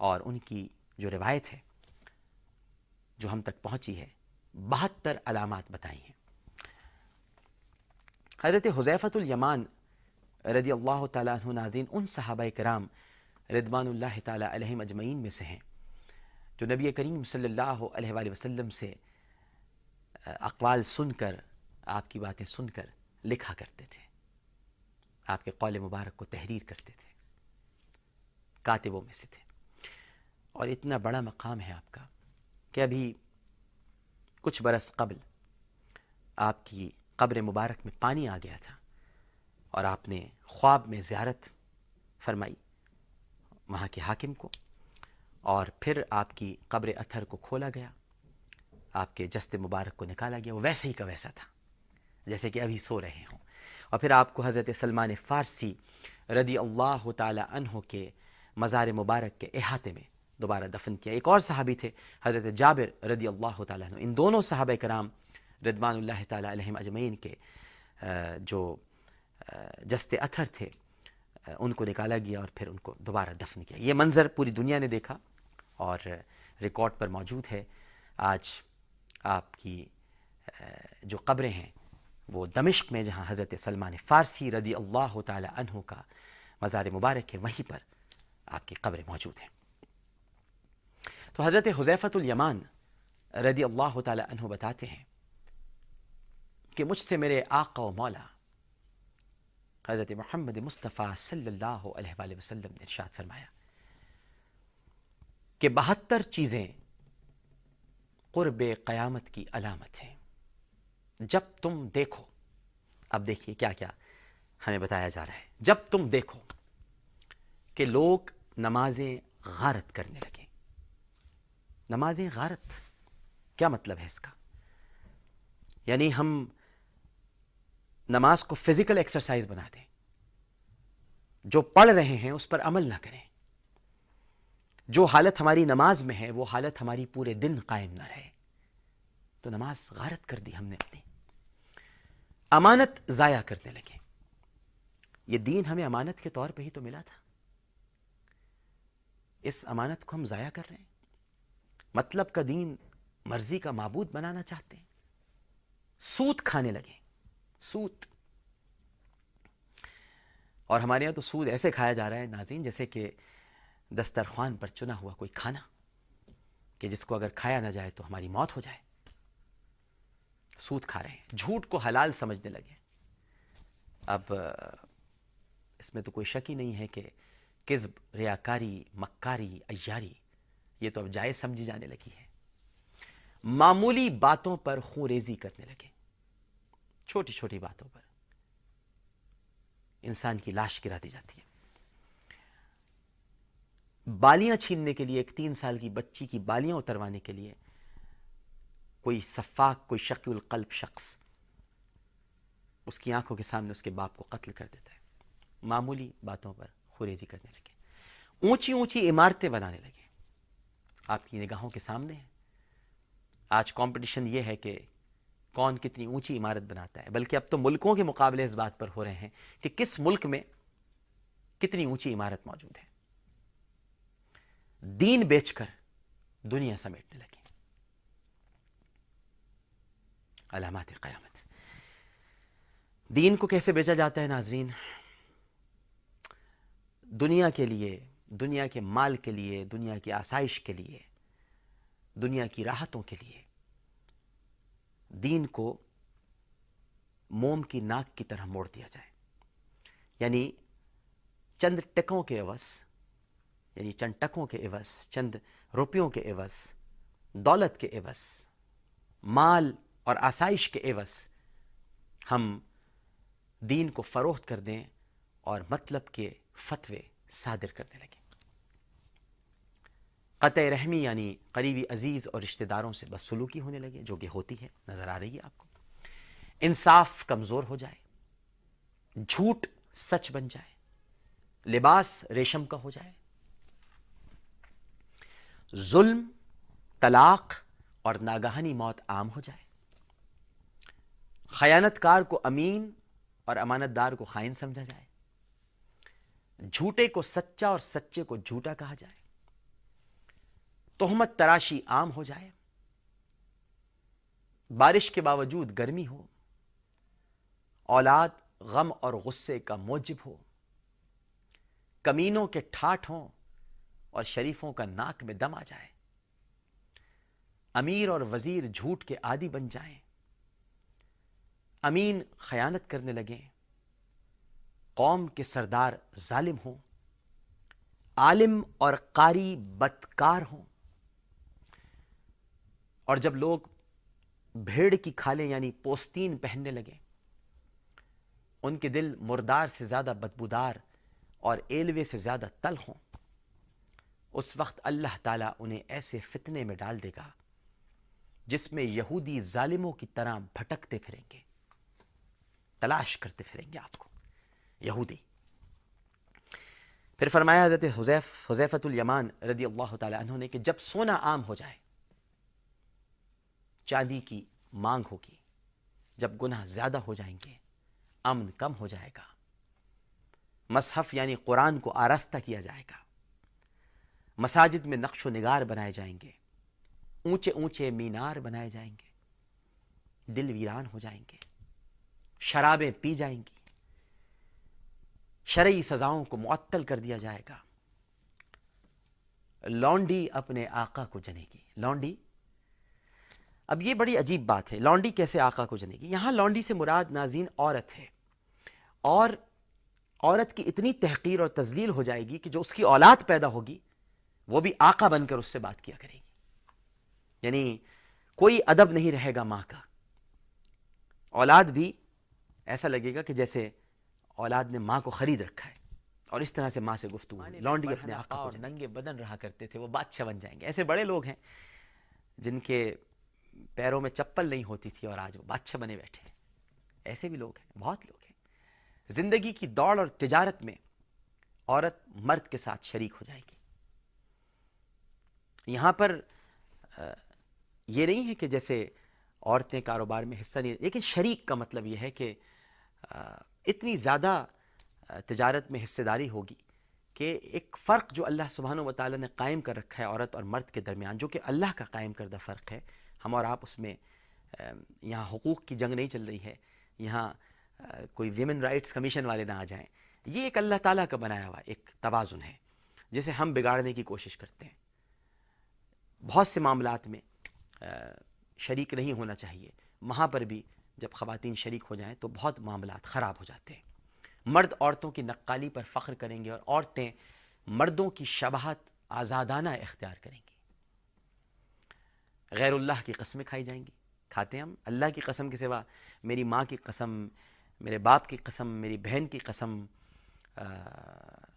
اور ان کی جو روایت ہے جو ہم تک پہنچی ہے، بہتر علامات بتائی ہیں۔ حضرت حضیفۃ الیمان رضی اللہ تعالیٰ عنہ ناظرین، ان صحابہ کرام ردوان اللہ تعالیٰ علیہ مجمعین میں سے ہیں، جو نبی کریم صلی اللہ علیہ وآلہ وسلم سے اقوال سن کر، آپ کی باتیں سن کر لکھا کرتے تھے۔ آپ کے قول مبارک کو تحریر کرتے تھے، کاتبوں میں سے تھے۔ اور اتنا بڑا مقام ہے آپ کا کہ ابھی کچھ برس قبل آپ کی قبر مبارک میں پانی آ گیا تھا۔ اور آپ نے خواب میں زیارت فرمائی وہاں کے حاکم کو اور پھر آپ کی قبر اتھر کو کھولا گیا۔ آپ کے جست مبارک کو نکالا گیا، وہ ویسے ہی کا ویسا تھا، جیسے کہ ابھی سو رہے ہوں۔ اور پھر آپ کو حضرت سلمان فارسی رضی اللہ تعالی عنہ کے مزار مبارک کے احاطے میں دوبارہ دفن کیا۔ ایک اور صحابی تھے، حضرت جابر رضی اللہ تعالیٰ عنہ۔ ان دونوں صحابہ کرام ردوان اللہ تعالیٰ علیہ اجمعین کے جو جست اتھر تھے، ان کو نکالا گیا اور پھر ان کو دوبارہ دفن کیا۔ یہ منظر پوری دنیا نے دیکھا اور ریکارڈ پر موجود ہے۔ آج آپ کی جو قبریں ہیں، وہ دمشق میں، جہاں حضرت سلمان فارسی رضی اللہ تعالی عنہ کا مزار مبارک ہے، وہیں پر آپ کی قبریں موجود ہیں۔ تو حضرت حضیفت الیمان رضی اللہ تعالی عنہ بتاتے ہیں کہ مجھ سے میرے آقا و مولا حضرت محمد مصطفیٰ صلی اللہ علیہ وآلہ وسلم نے ارشاد فرمایا کہ بہتر چیزیں قرب قیامت کی علامت ہیں۔ جب تم دیکھو، اب دیکھیے کیا کیا ہمیں بتایا جا رہا ہے۔ جب تم دیکھو کہ لوگ نمازیں غارت کرنے لگیں۔ نمازیں غارت، کیا مطلب ہے اس کا؟ یعنی ہم نماز کو فزیکل ایکسرسائز بنا دیں۔ جو پڑھ رہے ہیں اس پر عمل نہ کریں۔ جو حالت ہماری نماز میں ہے، وہ حالت ہماری پورے دن قائم نہ رہے۔ تو نماز غارت کر دی ہم نے اپنی۔ امانت ضائع کرنے لگے۔ یہ دین ہمیں امانت کے طور پہ ہی تو ملا تھا۔ اس امانت کو ہم ضائع کر رہے ہیں۔ مطلب کا دین مرضی کا معبود بنانا چاہتے ہیں۔ سوت کھانے لگے۔ سوت اور ہمارے یہاں تو سود ایسے کھایا جا رہا ہے ناظرین جیسے کہ دسترخوان پر چنا ہوا کوئی کھانا کہ جس کو اگر کھایا نہ جائے تو ہماری موت ہو جائے۔ سود کھا رہے ہیں۔ جھوٹ کو حلال سمجھنے لگے۔ اب، اس میں تو کوئی شک ہی نہیں ہے کہ کذب، ریاکاری، مکاری، ایاری، یہ تو اب جائز سمجھی جانے لگی ہے۔ معمولی باتوں پر خون ریزی کرنے لگے۔ چھوٹی چھوٹی باتوں پر۔ انسان کی لاش گرا دی جاتی ہے۔ بالیاں چھیننے کے لیے ایک تین سال کی بچی کی بالیاں اتروانے کے لیے کوئی صفاق کوئی شکی القلب شخص اس کی آنکھوں کے سامنے اس کے باپ کو قتل کر دیتا ہے۔ معمولی باتوں پر خوریزی کرنے لگے۔ اونچی اونچی عمارتیں بنانے لگے۔ آپ کی نگاہوں کے سامنے ہیں۔ آج کمپٹیشن یہ ہے کہ کون کتنی اونچی عمارت بناتا ہے، بلکہ اب تو ملکوں کے مقابلے اس بات پر ہو رہے ہیں کہ کس ملک میں کتنی اونچی عمارت موجود ہے۔ دین بیچ کر دنیا سمیٹنے لگی۔ علامات قیامت۔ دین کو کیسے بیچا جاتا ہے ناظرین؟ دنیا کے لیے، دنیا کے مال کے لیے، دنیا کی آسائش کے لیے، دنیا کی راحتوں کے لیے۔ دین کو موم کی ناک کی طرح موڑ دیا جائے۔ یعنی چند ٹکوں کے عوض یعنی چند ٹکوں کے عوض، چند روپیوں کے عوض، دولت کے عوض، مال اور آسائش کے عوض ہم دین کو فروخت کر دیں اور مطلب کے فتوے صادر کرنے لگے قطع رحمی یعنی قریبی عزیز اور رشتہ داروں سے بس سلوکی ہونے لگے، جو کہ ہوتی ہے، نظر آ رہی ہے آپ کو۔ انصاف کمزور ہو جائے، جھوٹ سچ بن جائے، لباس ریشم کا ہو جائے۔ ظلم، طلاق اور ناگہانی موت عام ہو جائے۔ خیانت کار کو امین اور امانت دار کو خائن سمجھا جائے۔ جھوٹے کو سچا اور سچے کو جھوٹا کہا جائے۔ تہمت تراشی عام ہو جائے۔ بارش کے باوجود گرمی ہو۔ اولاد غم اور غصے کا موجب ہو۔ کمینوں کے ٹھاٹ ہوں اور شریفوں کا ناک میں دم آ جائے۔ امیر اور وزیر جھوٹ کے عادی بن جائیں۔ امین خیانت کرنے لگیں۔ قوم کے سردار ظالم ہوں۔ عالم اور قاری بدکار ہوں۔ اور جب لوگ بھیڑ کی کھالیں یعنی پوستین پہننے لگے، ان کے دل مردار سے زیادہ بدبودار اور ایلوے سے زیادہ تل ہوں۔ اس وقت اللہ تعالیٰ انہیں ایسے فتنے میں ڈال دے گا جس میں یہودی ظالموں کی طرح بھٹکتے پھریں گے۔ تلاش کرتے پھریں گے آپ کو، یہودی۔ پھر فرمایا حضرت حضیف حضیفت الیمان رضی اللہ تعالیٰ عنہ نے کہ جب سونا عام ہو جائے چاندی کی مانگ ہوگی۔ جب گناہ زیادہ ہو جائیں گے، امن کم ہو جائے گا۔ مصحف یعنی قرآن کو آرستہ کیا جائے گا۔ مساجد میں نقش و نگار بنائے جائیں گے۔ اونچے اونچے مینار بنائے جائیں گے۔ دل ویران ہو جائیں گے۔ شرابیں پی جائیں گی۔ شرعی سزاؤں کو معطل کر دیا جائے گا۔ لونڈی اپنے آقا کو جنے گی۔ لونڈی اب یہ بڑی عجیب بات ہے لونڈی کیسے آقا کو جنے گی؟ یہاں لونڈی سے مراد نازین عورت ہے۔ اور عورت کی اتنی تحقیر اور تزلیل ہو جائے گی کہ جو اس کی اولاد پیدا ہوگی وہ بھی آقا بن کر اس سے بات کیا کرے گی۔ یعنی کوئی ادب نہیں رہے گا ماں کا۔ اولاد بھی ایسا لگے گا کہ جیسے اولاد نے ماں کو خرید رکھا ہے۔ اور اس طرح سے ماں سے گفتگو۔ لانڈی اپنے آقا اور ننگے بدن رہا کرتے تھے وہ بادشاہ بن جائیں گے۔ ایسے بڑے لوگ ہیں جن کے پیروں میں چپل نہیں ہوتی تھی اور آج وہ بادشاہ بنے بیٹھے ہیں۔ ایسے بھی لوگ ہیں، بہت لوگ ہیں۔ زندگی کی دوڑ اور تجارت میں عورت مرد کے ساتھ شریک ہو جائے گی۔ یہاں پر یہ نہیں ہے کہ جیسے عورتیں کاروبار میں حصہ نہیں، لیکن شریک کا مطلب یہ ہے کہ اتنی زیادہ تجارت میں حصے داری ہوگی کہ ایک فرق جو اللہ سبحانہ و تعالیٰ نے قائم کر رکھا ہے عورت اور مرد کے درمیان، جو کہ اللہ کا قائم کردہ فرق ہے ہم اور آپ اس میں یہاں حقوق کی جنگ نہیں چل رہی ہے، یہاں کوئی ویمن رائٹس کمیشن والے نہ آ جائیں۔ یہ ایک اللہ تعالیٰ کا بنایا ہوا ایک توازن ہے، جسے ہم بگاڑنے کی کوشش کرتے ہیں۔ بہت سے معاملات میں شریک نہیں ہونا چاہیے۔ وہاں پر بھی جب خواتین شریک ہو جائیں تو بہت معاملات خراب ہو جاتے ہیں۔ مرد عورتوں کی نقالی پر فخر کریں گے اور عورتیں مردوں کی شبہت آزادانہ اختیار کریں گی غیر اللہ کی قسمیں کھائی جائیں گی۔ کھاتے ہم۔ اللہ کی قسم کے سوا میری ماں کی قسم، میرے باپ کی قسم، میری بہن کی قسم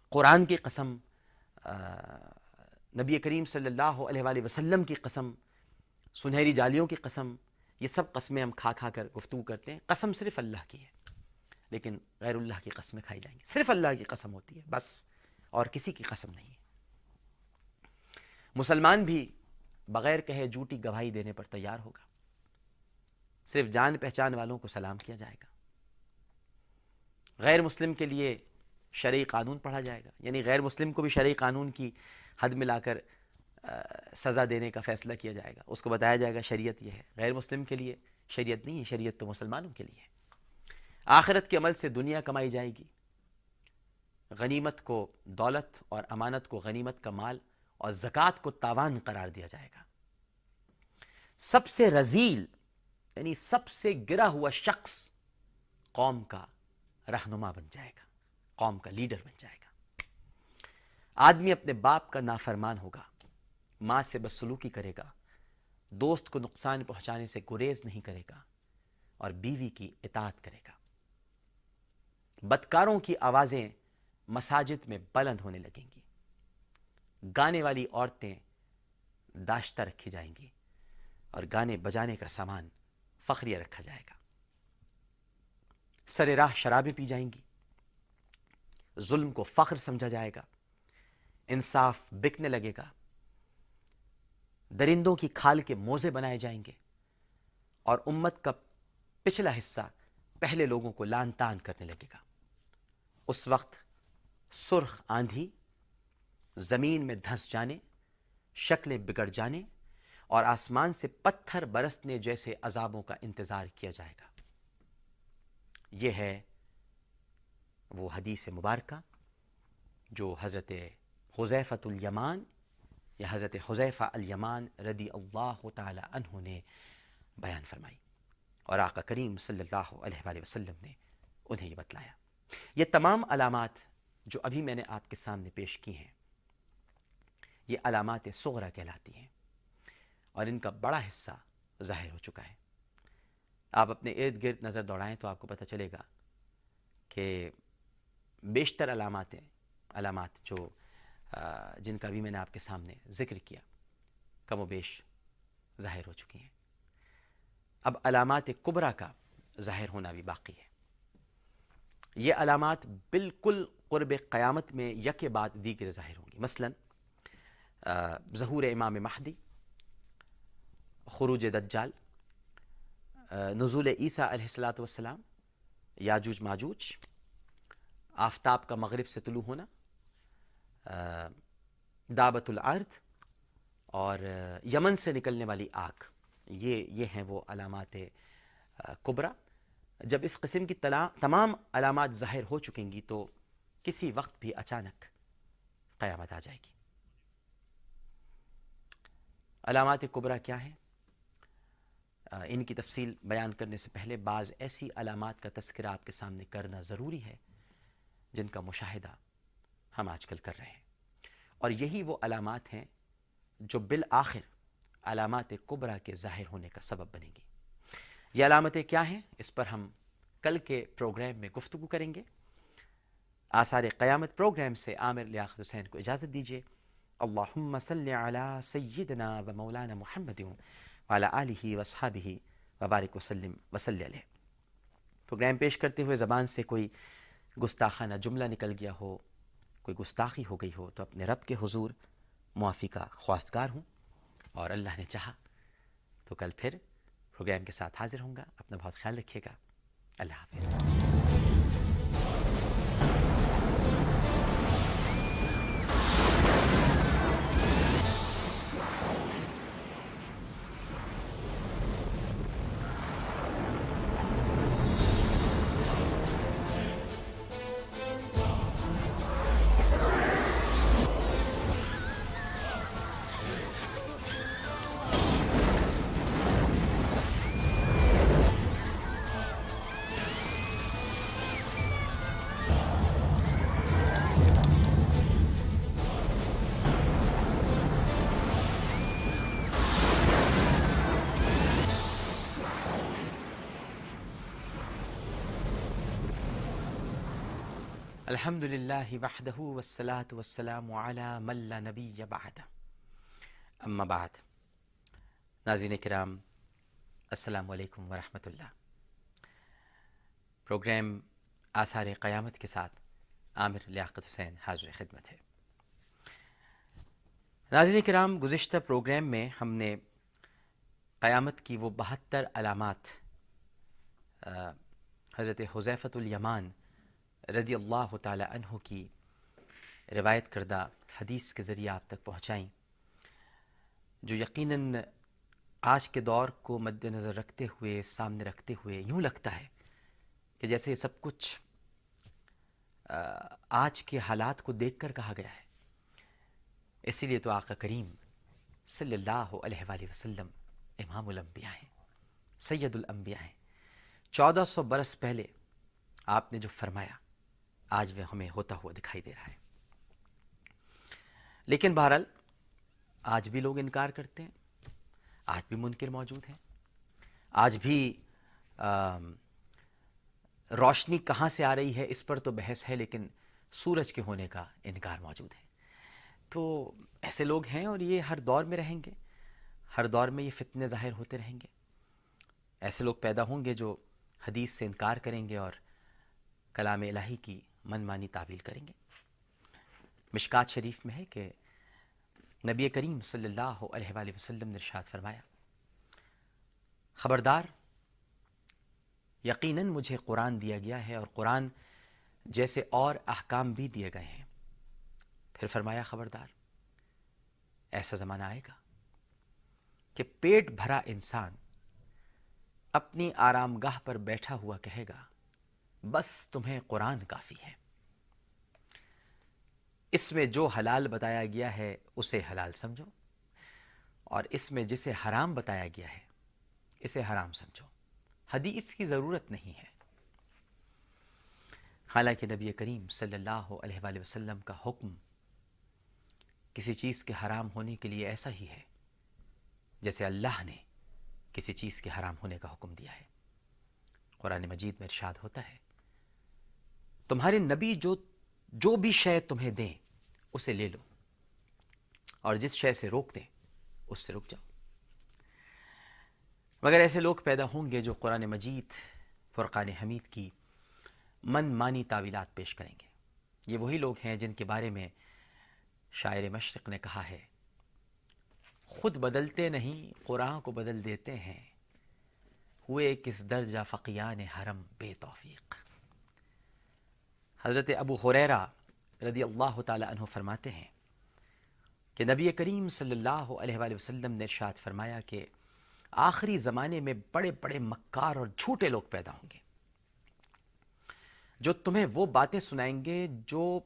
قرآن کی قسم نبی کریم صلی اللہ علیہ وآلہ وسلم کی قسم، سنہری جالیوں کی قسم، یہ سب قسمیں ہم کھا کھا کر گفتگو کرتے ہیں۔ قسم صرف اللہ کی ہے، لیکن غیر اللہ کی قسمیں کھائی جائیں گی۔ صرف اللہ کی قسم ہوتی ہے، بس، اور کسی کی قسم نہیں ہے۔ مسلمان بھی بغیر کہے جھوٹی گواہی دینے پر تیار ہوگا۔ صرف جان پہچان والوں کو سلام کیا جائے گا۔ غیر مسلم کے لیے شرعی قانون پڑھا جائے گا۔ یعنی غیر مسلم کو بھی شرعی قانون کی حد میں لا کر سزا دینے کا فیصلہ کیا جائے گا۔ اس کو بتایا جائے گا شریعت یہ ہے۔ غیر مسلم کے لیے شریعت نہیں ہے، شریعت تو مسلمانوں کے لیے ہے۔ آخرت کے عمل سے دنیا کمائی جائے گی۔ غنیمت کو دولت اور امانت کو غنیمت کا مال اور زکوٰۃ کو تاوان قرار دیا جائے گا۔ سب سے رزیل یعنی سب سے گرا ہوا شخص قوم کا رہنما بن جائے گا، قوم کا لیڈر بن جائے گا۔ آدمی اپنے باپ کا نافرمان ہوگا، ماں سے بدسلوکی کرے گا، دوست کو نقصان پہنچانے سے گریز نہیں کرے گا اور بیوی کی اطاعت کرے گا۔ بدکاروں کی آوازیں مساجد میں بلند ہونے لگیں گی۔ گانے والی عورتیں داشتہ رکھی جائیں گی اور گانے بجانے کا سامان فخریہ رکھا جائے گا۔ سر راہ شرابیں پی جائیں گی۔ ظلم کو فخر سمجھا جائے گا۔ انصاف بکنے لگے گا۔ درندوں کی کھال کے موزے بنائے جائیں گے۔ اور امت کا پچھلا حصہ پہلے لوگوں کو لان تان کرنے لگے گا۔ اس وقت سرخ آندھی زمین میں دھنس جانے، شکلیں بگڑ جانے اور آسمان سے پتھر برسنے جیسے عذابوں کا انتظار کیا جائے گا۔ یہ ہے وہ حدیث مبارکہ جو حضرت حضیفت الیمان یا حضرت حضیفہ الیمان رضی اللہ تعالی عنہ نے بیان فرمائی اور آقا کریم صلی اللہ علیہ وآلہ وسلم نے انہیں یہ بتلایا۔ یہ تمام علامات جو ابھی میں نے آپ کے سامنے پیش کی ہیں یہ علامات صغرا کہلاتی ہیں۔ اور ان کا بڑا حصہ ظاہر ہو چکا ہے۔ آپ اپنے ارد گرد نظر دوڑائیں تو آپ کو پتہ چلے گا کہ بیشتر علامات علامات جو جن کا بھی میں نے آپ کے سامنے ذکر کیا، کم و بیش ظاہر ہو چکی ہیں۔ اب علامات قبرا کا ظاہر ہونا بھی باقی ہے۔ یہ علامات بالکل قرب قیامت میں یک بعد دیگر ظاہر ہوں گی۔ مثلا ظہور امام مہدی، خروج دجال نزول عیسیٰ علیہ السلاۃ والسلام، یاجوج ماجوج، آفتاب کا مغرب سے طلوع ہونا دعوت العرد اور یمن سے نکلنے والی آگ، یہ یہ ہیں وہ علامات قبرا جب اس قسم کی تمام علامات ظاہر ہو چکیں گی تو کسی وقت بھی اچانک قیامت آ جائے گی۔ علامات قبرا کیا ہیں؟ ان کی تفصیل بیان کرنے سے پہلے بعض ایسی علامات کا تذکرہ آپ کے سامنے کرنا ضروری ہے جن کا مشاہدہ ہم آج کل کر رہے ہیں۔ اور یہی وہ علامات ہیں جو بالآخر علامات قبرا کے ظاہر ہونے کا سبب بنیں گی۔ یہ علامتیں کیا ہیں؟ اس پر ہم کل کے پروگرام میں گفتگو کریں گے۔ آثار قیامت پروگرام سے عامر لیاقت حسین کو اجازت دیجیے اللہم صلی علی سیدنا و مولانا محمد والا علیہ وصحابہ وبارک وسلم وسلی علیہ۔ پروگرام پیش کرتے ہوئے زبان سے کوئی گستاخانہ جملہ نکل گیا ہو، کوئی گستاخی ہو گئی ہو، تو اپنے رب کے حضور معافی کا خواستگار ہوں۔ اور اللہ نے چاہا تو کل پھر پروگرام کے ساتھ حاضر ہوں گا۔ اپنا بہت خیال رکھیے گا۔ اللہ حافظ۔ الحمد لله وحده والصلاة والسلام على من لا نبي بعد اما بعد، ناظرین کرام، السلام علیکم ورحمۃ اللہ. پروگرام آثار قیامت کے ساتھ عامر لیاقت حسین حاضر خدمت ہے. ناظرین کرام، گزشتہ پروگرام میں ہم نے قیامت کی وہ بہتر علامات حضرت حضیفت الیمان رضی اللہ تعالی عنہ کی روایت کردہ حدیث کے ذریعے آپ تک پہنچائیں۔ جو یقیناً آج کے دور کو مد نظر رکھتے ہوئے، سامنے رکھتے ہوئے یوں لگتا ہے کہ جیسے یہ سب کچھ آج کے حالات کو دیکھ کر کہا گیا ہے۔ اسی لیے تو آقا کریم صلی اللہ علیہ وآلہ وسلم امام الانبیاء ہیں، سید الانبیاء ہیں۔ چودہ سو برس پہلے آپ نے جو فرمایا آج وہ ہمیں ہوتا ہوا دکھائی دے رہا ہے۔ لیکن بہرحال، آج بھی لوگ انکار کرتے ہیں۔ آج بھی منکر موجود ہیں۔ آج بھی روشنی کہاں سے آ رہی ہے؟ اس پر تو بحث ہے، لیکن سورج کے ہونے کا انکار موجود ہے۔ تو ایسے لوگ ہیں اور یہ ہر دور میں رہیں گے۔ ہر دور میں یہ فتنے ظاہر ہوتے رہیں گے۔ ایسے لوگ پیدا ہوں گے جو حدیث سے انکار کریں گے اور کلام الہی کی من مانی تعویل کریں گے۔ مشکات شریف میں ہے کہ نبی کریم صلی اللہ علیہ وآلہ وسلم نے ارشاد فرمایا، خبردار، یقیناً مجھے قرآن دیا گیا ہے اور قرآن جیسے اور احکام بھی دیے گئے ہیں۔ پھر فرمایا، خبردار، ایسا زمانہ آئے گا کہ پیٹ بھرا انسان اپنی آرام گاہ پر بیٹھا ہوا کہے گا بس تمہیں قرآن کافی ہے۔ اس میں جو حلال بتایا گیا ہے، اسے حلال سمجھو۔ اور اس میں جسے حرام بتایا گیا ہے، اسے حرام سمجھو۔ حدیث کی ضرورت نہیں ہے۔ حالانکہ نبی کریم صلی اللہ علیہ وآلہ وسلم کا حکم کسی چیز کے حرام ہونے کے لیے ایسا ہی ہے، جیسے اللہ نے کسی چیز کے حرام ہونے کا حکم دیا ہے۔ قرآن مجید میں ارشاد ہوتا ہے تمہارے نبی جو جو بھی شے تمہیں دیں، اسے لے لو۔ اور جس شے سے روک دیں، اس سے رک جاؤ۔ مگر ایسے لوگ پیدا ہوں گے جو قرآن مجید، فرقان حمید کی من مانی تعویلات پیش کریں گے۔ یہ وہی لوگ ہیں جن کے بارے میں شاعر مشرق نے کہا ہے، خود بدلتے نہیں، قرآن کو بدل دیتے ہیں۔ ہوئے کس درجہ فقیان حرم، بے توفیق۔ حضرت ابو حریرہ رضی اللہ تعالی عنہ فرماتے ہیں کہ نبی کریم صلی اللہ علیہ وآلہ وسلم نے ارشاد فرمایا کہ آخری زمانے میں بڑے بڑے مکار اور جھوٹے لوگ پیدا ہوں گے۔ جو تمہیں وہ باتیں سنائیں گے جو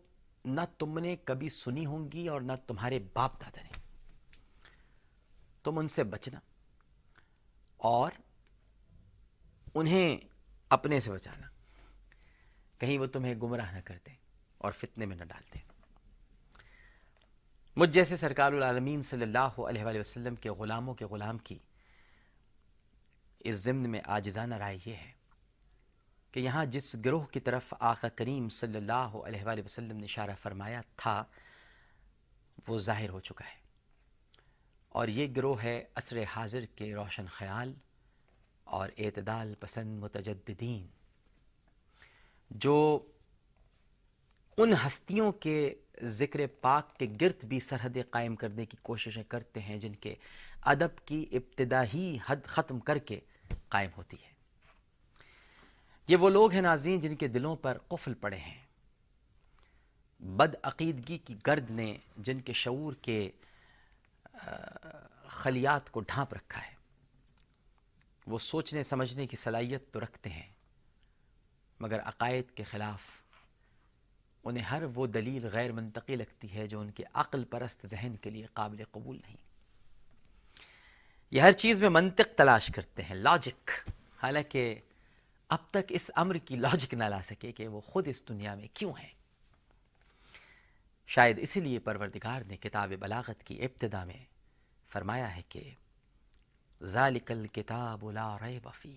نہ تم نے کبھی سنی ہوں گی اور نہ تمہارے باپ دادا نے۔ تم ان سے بچنا اور انہیں اپنے سے بچانا۔ کہیں وہ تمہیں گمراہ نہ کرتے اور فتنے میں نہ ڈالتے مجھ جیسے سرکار العالمین صلی اللہ علیہ وآلہ وسلم کے غلاموں کے غلام کی اس ضمن میں آجزانہ رائے یہ ہے کہ یہاں جس گروہ کی طرف آقا کریم صلی اللہ علیہ وآلہ وسلم نے اشارہ فرمایا تھا، وہ ظاہر ہو چکا ہے۔ اور یہ گروہ ہے عصر حاضر کے روشن خیال اور اعتدال پسند متجددین۔ جو ان ہستیوں کے ذکر پاک کے گرد بھی سرحدیں قائم کرنے کی کوششیں کرتے ہیں جن کے ادب کی ابتدا ہی حد ختم کر کے قائم ہوتی ہے۔ یہ وہ لوگ ہیں ناظرین جن کے دلوں پر قفل پڑے ہیں۔ بد عقیدگی کی گرد نے جن کے شعور کے خلیات کو ڈھانپ رکھا ہے۔ وہ سوچنے، سمجھنے کی صلاحیت تو رکھتے ہیں۔ مگر عقائد کے خلاف۔ انہیں ہر وہ دلیل غیر منطقی لگتی ہے جو ان کے عقل پرست ذہن کے لیے قابل قبول نہیں۔ یہ ہر چیز میں منطق تلاش کرتے ہیں لاجک حالانکہ اب تک اس امر کی لاجک نہ لا سکے کہ وہ خود اس دنیا میں کیوں ہیں۔ شاید اسی لیے پروردگار نے کتاب بلاغت کی ابتدا میں فرمایا ہے کہ ذالک الکتاب لا ریب فی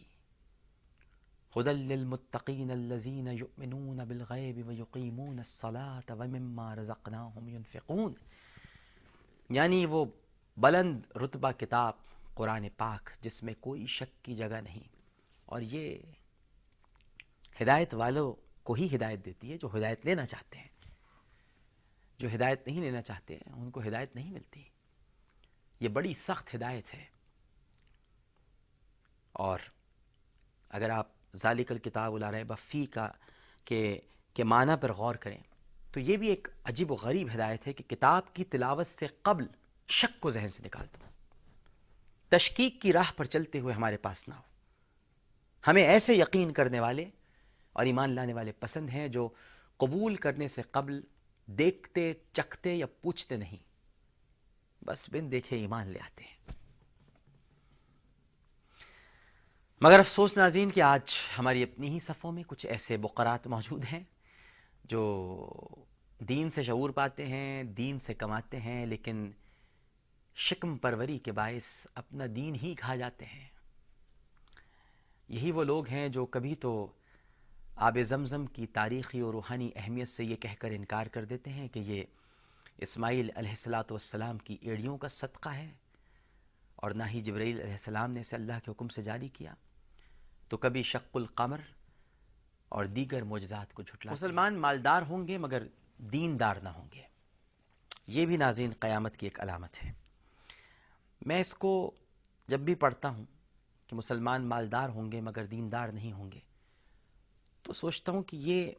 خدل للمتقین الذین یؤمنون بالغیب ویقیمون الصلاة ومما رزقناہم ينفقون۔ یعنی وہ بلند رتبہ کتاب قرآن پاک جس میں کوئی شک کی جگہ نہیں۔ اور یہ ہدایت والوں کو ہی ہدایت دیتی ہے جو ہدایت لینا چاہتے ہیں۔ جو ہدایت نہیں لینا چاہتے ہیں، ان کو ہدایت نہیں ملتی۔ یہ بڑی سخت ہدایت ہے۔ اور اگر آپ ذالک الکتاب العرب فی کا کے کے معنی پر غور کریں۔ تو یہ بھی ایک عجیب و غریب ہدایت ہے کہ کتاب کی تلاوت سے قبل شک کو ذہن سے نکال دو۔ تشکیق کی راہ پر چلتے ہوئے ہمارے پاس نہ ہو۔ ہمیں ایسے یقین کرنے والے اور ایمان لانے والے پسند ہیں جو قبول کرنے سے قبل دیکھتے، چکھتے یا پوچھتے نہیں۔ بس بن دیکھے ایمان لے آتے ہیں۔ مگر افسوس ناظرین کہ آج ہماری اپنی ہی صفوں میں کچھ ایسے بقرات موجود ہیں جو دین سے شعور پاتے ہیں، دین سے کماتے ہیں، لیکن شکم پروری کے باعث اپنا دین ہی کھا جاتے ہیں۔ یہی وہ لوگ ہیں جو کبھی تو آب زمزم کی تاریخی اور روحانی اہمیت سے یہ کہہ کر انکار کر دیتے ہیں کہ یہ اسماعیل علیہ السلاۃ والسلام کی ایڑیوں کا صدقہ ہے اور نہ ہی جبرائیل علیہ السلام نے اسے اللہ کے حکم سے جاری کیا۔ تو کبھی شق القمر اور دیگر معجزات کو جھٹلا مسلمان مالدار ہوں گے مگر دیندار نہ ہوں گے۔ یہ بھی ناظرین قیامت کی ایک علامت ہے۔ میں اس کو جب بھی پڑھتا ہوں کہ مسلمان مالدار ہوں گے مگر دیندار نہیں ہوں گے، تو سوچتا ہوں کہ یہ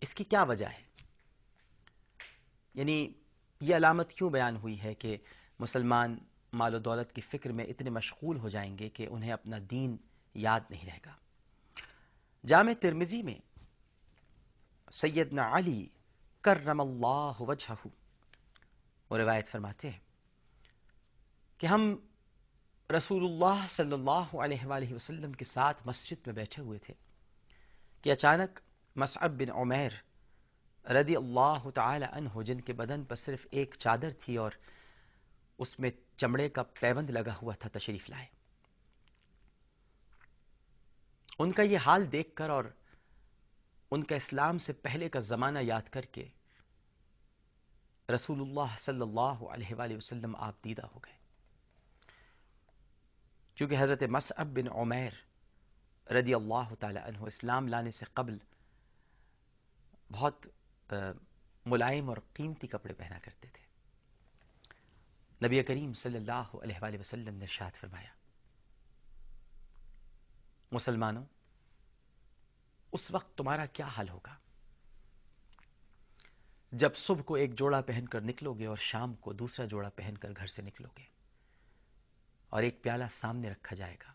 اس کی کیا وجہ ہے؟ یعنی یہ علامت کیوں بیان ہوئی ہے کہ مسلمان مال و دولت کی فکر میں اتنے مشغول ہو جائیں گے کہ انہیں اپنا دین یاد نہیں رہے گا۔ جامع ترمزی میں سیدنا علی کرم اللہ وجہہ وہ روایت فرماتے ہیں کہ ہم رسول اللہ صلی اللہ علیہ وآلہ وسلم کے ساتھ مسجد میں بیٹھے ہوئے تھے کہ اچانک مصعب بن عمیر رضی اللہ تعالی عنہ، جن کے بدن پر صرف ایک چادر تھی اور اس میں چمڑے کا پیبند لگا ہوا تھا، تشریف لائے۔ ان کا یہ حال دیکھ کر اور ان کا اسلام سے پہلے کا زمانہ یاد کر کے رسول اللہ صلی اللہ علیہ وآلہ وسلم آپ دیدہ ہو گئے۔ کیونکہ حضرت مصعب بن عمیر رضی اللہ تعالی عنہ اسلام لانے سے قبل بہت ملائم اور قیمتی کپڑے پہنا کرتے تھے۔ نبی کریم صلی اللہ علیہ وآلہ وسلم نے ارشاد فرمایا مسلمانوں، اس وقت تمہارا کیا حال ہوگا؟ جب صبح کو ایک جوڑا پہن کر نکلو گے اور شام کو دوسرا جوڑا پہن کر گھر سے نکلو گے، اور ایک پیالہ سامنے رکھا جائے گا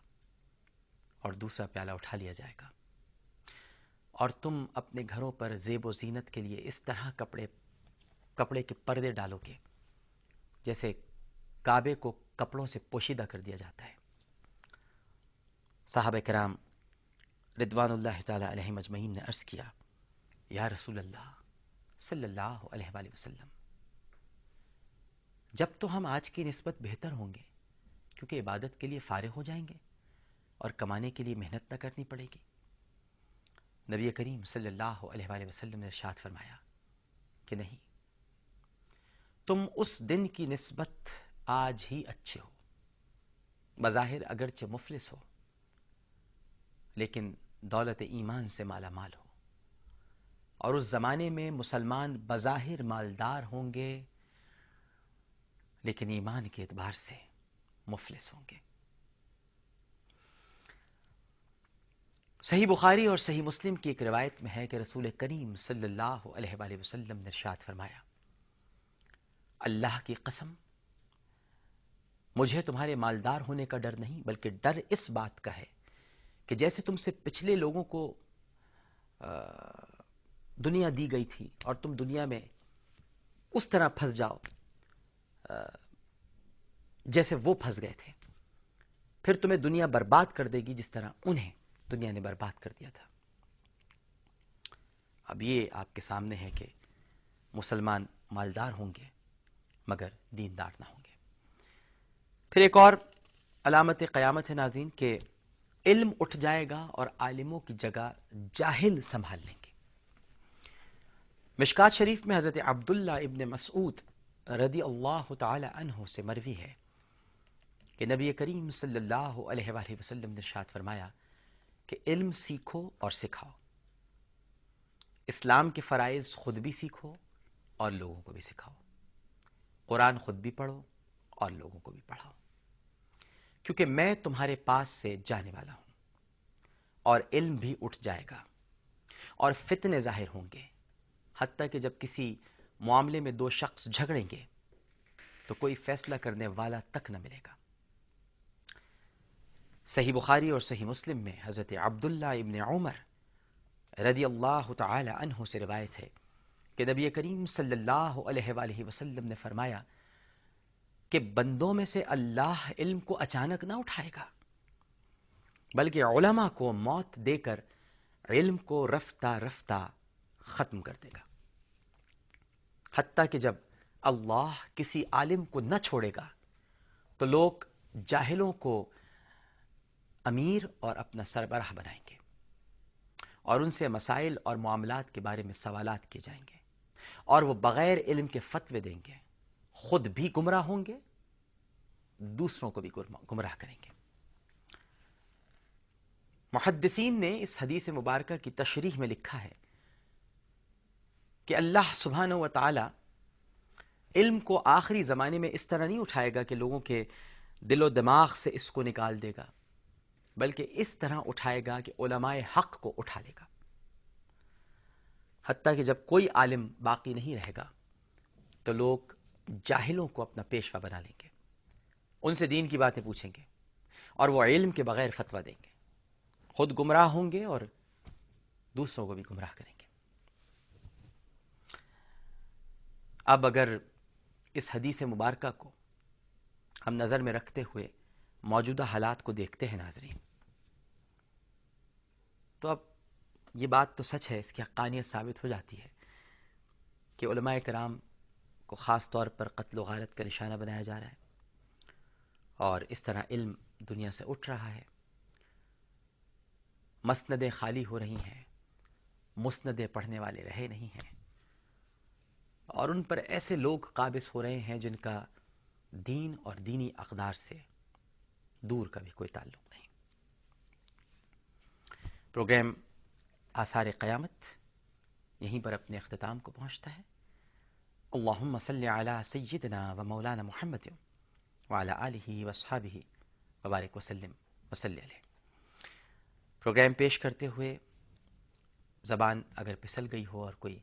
اور دوسرا پیالہ اٹھا لیا جائے گا، اور تم اپنے گھروں پر زیب و زینت کے لیے اس طرح کپڑے کپڑے کے پردے ڈالو گے، جیسے کعبے کو کپڑوں سے پوشیدہ کر دیا جاتا ہے۔ صاحب کرام ردوان اللہ تعالی علیہ مجمعین نے عرض کیا، یا رسول اللہ صلی اللہ علیہ وآلہ وسلم، جب تو ہم آج کی نسبت بہتر ہوں گے، کیونکہ عبادت کے لیے فارغ ہو جائیں گے اور کمانے کے لیے محنت نہ کرنی پڑے گی۔ نبی کریم صلی اللہ علیہ وآلہ وسلم نے ارشاد فرمایا کہ نہیں، تم اس دن کی نسبت آج ہی اچھے ہو۔ بظاہر اگرچہ مفلس ہو لیکن دولت ایمان سے مالا مال ہو۔ اور اس زمانے میں مسلمان بظاہر مالدار ہوں گے، لیکن ایمان کے اعتبار سے مفلس ہوں گے۔ صحیح بخاری اور صحیح مسلم کی ایک روایت میں ہے کہ رسول کریم صلی اللہ علیہ وآلہ وسلم نے ارشاد فرمایا، اللہ کی قسم، مجھے تمہارے مالدار ہونے کا ڈر نہیں، بلکہ ڈر اس بات کا ہے کہ جیسے تم سے پچھلے لوگوں کو دنیا دی گئی تھی اور تم دنیا میں اس طرح پھنس جاؤ جیسے وہ پھنس گئے تھے۔ پھر تمہیں دنیا برباد کر دے گی جس طرح انہیں دنیا نے برباد کر دیا تھا۔ اب یہ آپ کے سامنے ہے کہ مسلمان مالدار ہوں گے، مگر دیندار نہ ہوں گے۔ پھر ایک اور علامت قیامت ہے ناظرین، کہ علم اٹھ جائے گا اور عالموں کی جگہ جاہل سنبھال لیں گے۔ مشکات شریف میں حضرت عبداللہ ابن مسعود رضی اللہ تعالی عنہ سے مروی ہے کہ نبی کریم صلی اللہ علیہ وآلہ وسلم نے شاد فرمایا کہ علم سیکھو اور سکھاؤ۔ اسلام کے فرائض خود بھی سیکھو اور لوگوں کو بھی سکھاؤ۔ قرآن خود بھی پڑھو اور لوگوں کو بھی پڑھاؤ۔ کیونکہ میں تمہارے پاس سے جانے والا ہوں اور علم بھی اٹھ جائے گا اور فتنے ظاہر ہوں گے۔ حتیٰ کہ جب کسی معاملے میں دو شخص جھگڑیں گے تو کوئی فیصلہ کرنے والا تک نہ ملے گا۔ صحیح بخاری اور صحیح مسلم میں حضرت عبداللہ ابن عمر رضی اللہ تعالی عنہ سے روایت ہے کہ نبی کریم صلی اللہ علیہ وآلہ وسلم نے فرمایا کہ بندوں میں سے اللہ علم کو اچانک نہ اٹھائے گا۔ بلکہ علماء کو موت دے کر علم کو رفتہ رفتہ ختم کر دے گا۔ حتیٰ کہ جب اللہ کسی عالم کو نہ چھوڑے گا، تو لوگ جاہلوں کو امیر اور اپنا سربراہ بنائیں گے اور ان سے مسائل اور معاملات کے بارے میں سوالات کیے جائیں گے اور وہ بغیر علم کے فتوے دیں گے۔ خود بھی گمراہ ہوں گے دوسروں کو بھی گمراہ کریں گے۔ محدثین نے اس حدیث مبارکہ کی تشریح میں لکھا ہے کہ اللہ سبحانہ و تعالی علم کو آخری زمانے میں اس طرح نہیں اٹھائے گا کہ لوگوں کے دل و دماغ سے اس کو نکال دے گا، بلکہ اس طرح اٹھائے گا کہ علماء حق کو اٹھا لے گا۔ حتیٰ کہ جب کوئی عالم باقی نہیں رہے گا تو لوگ جاہلوں کو اپنا پیشوا بنا لیں گے۔ ان سے دین کی باتیں پوچھیں گے اور وہ علم کے بغیر فتویٰ دیں گے۔ خود گمراہ ہوں گے اور دوسروں کو بھی گمراہ کریں گے۔ اب اگر اس حدیث مبارکہ کو ہم نظر میں رکھتے ہوئے موجودہ حالات کو دیکھتے ہیں ناظرین، تو اب یہ بات تو سچ ہے، اس کی حقانیت ثابت ہو جاتی ہے کہ علماء کرام کو خاص طور پر قتل و غارت کا نشانہ بنایا جا رہا ہے۔ اور اس طرح علم دنیا سے اٹھ رہا ہے۔ مسندیں خالی ہو رہی ہیں، مسندیں پڑھنے والے رہے نہیں ہیں۔ اور ان پر ایسے لوگ قابض ہو رہے ہیں جن کا دین اور دینی اقدار سے دور کا بھی کوئی تعلق نہیں۔ پروگرام آثار قیامت یہیں پر اپنے اختتام کو پہنچتا ہے۔ اللہم صلی علی سیدنا و مولانا محمد۔ وعلی آلہ و صحابہ وبارک وسلم. وسلی علیہ. پروگرام پیش کرتے ہوئے زبان اگر پسل گئی ہو اور کوئی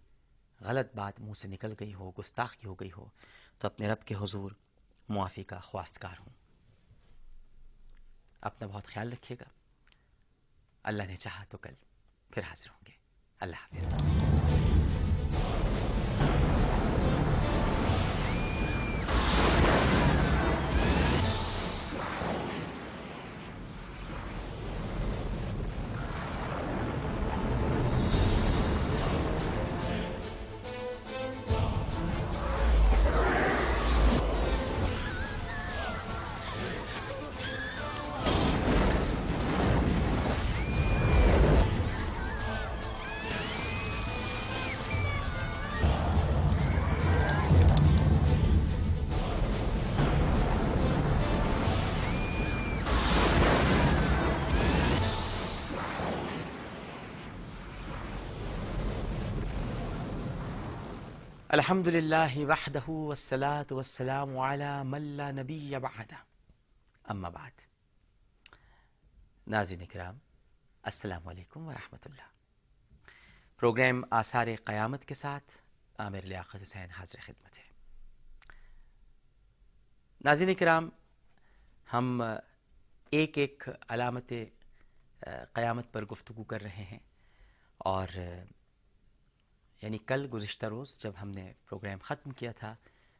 غلط بات منہ سے نکل گئی ہو، گستاخی ہو گئی ہو، تو اپنے رب کے حضور معافی کا خواستگار ہوں۔ اپنا بہت خیال رکھیے گا۔ اللہ نے چاہا تو کل پھر حاضر ہوں گے۔ اللہ حافظ۔ الحمد للہ وحدہ والصلاة والسلام علی من لا نبی بعد اما بعد. ناظرین کرام السلام علیکم ورحمۃ اللہ. پروگرام آثار قیامت کے ساتھ عامر لیاقت حسین حاضر خدمت ہے. ناظرین کرام ہم ایک ایک علامت قیامت پر گفتگو کر رہے ہیں اور یعنی کل گزشتہ روز جب ہم نے پروگرام ختم کیا تھا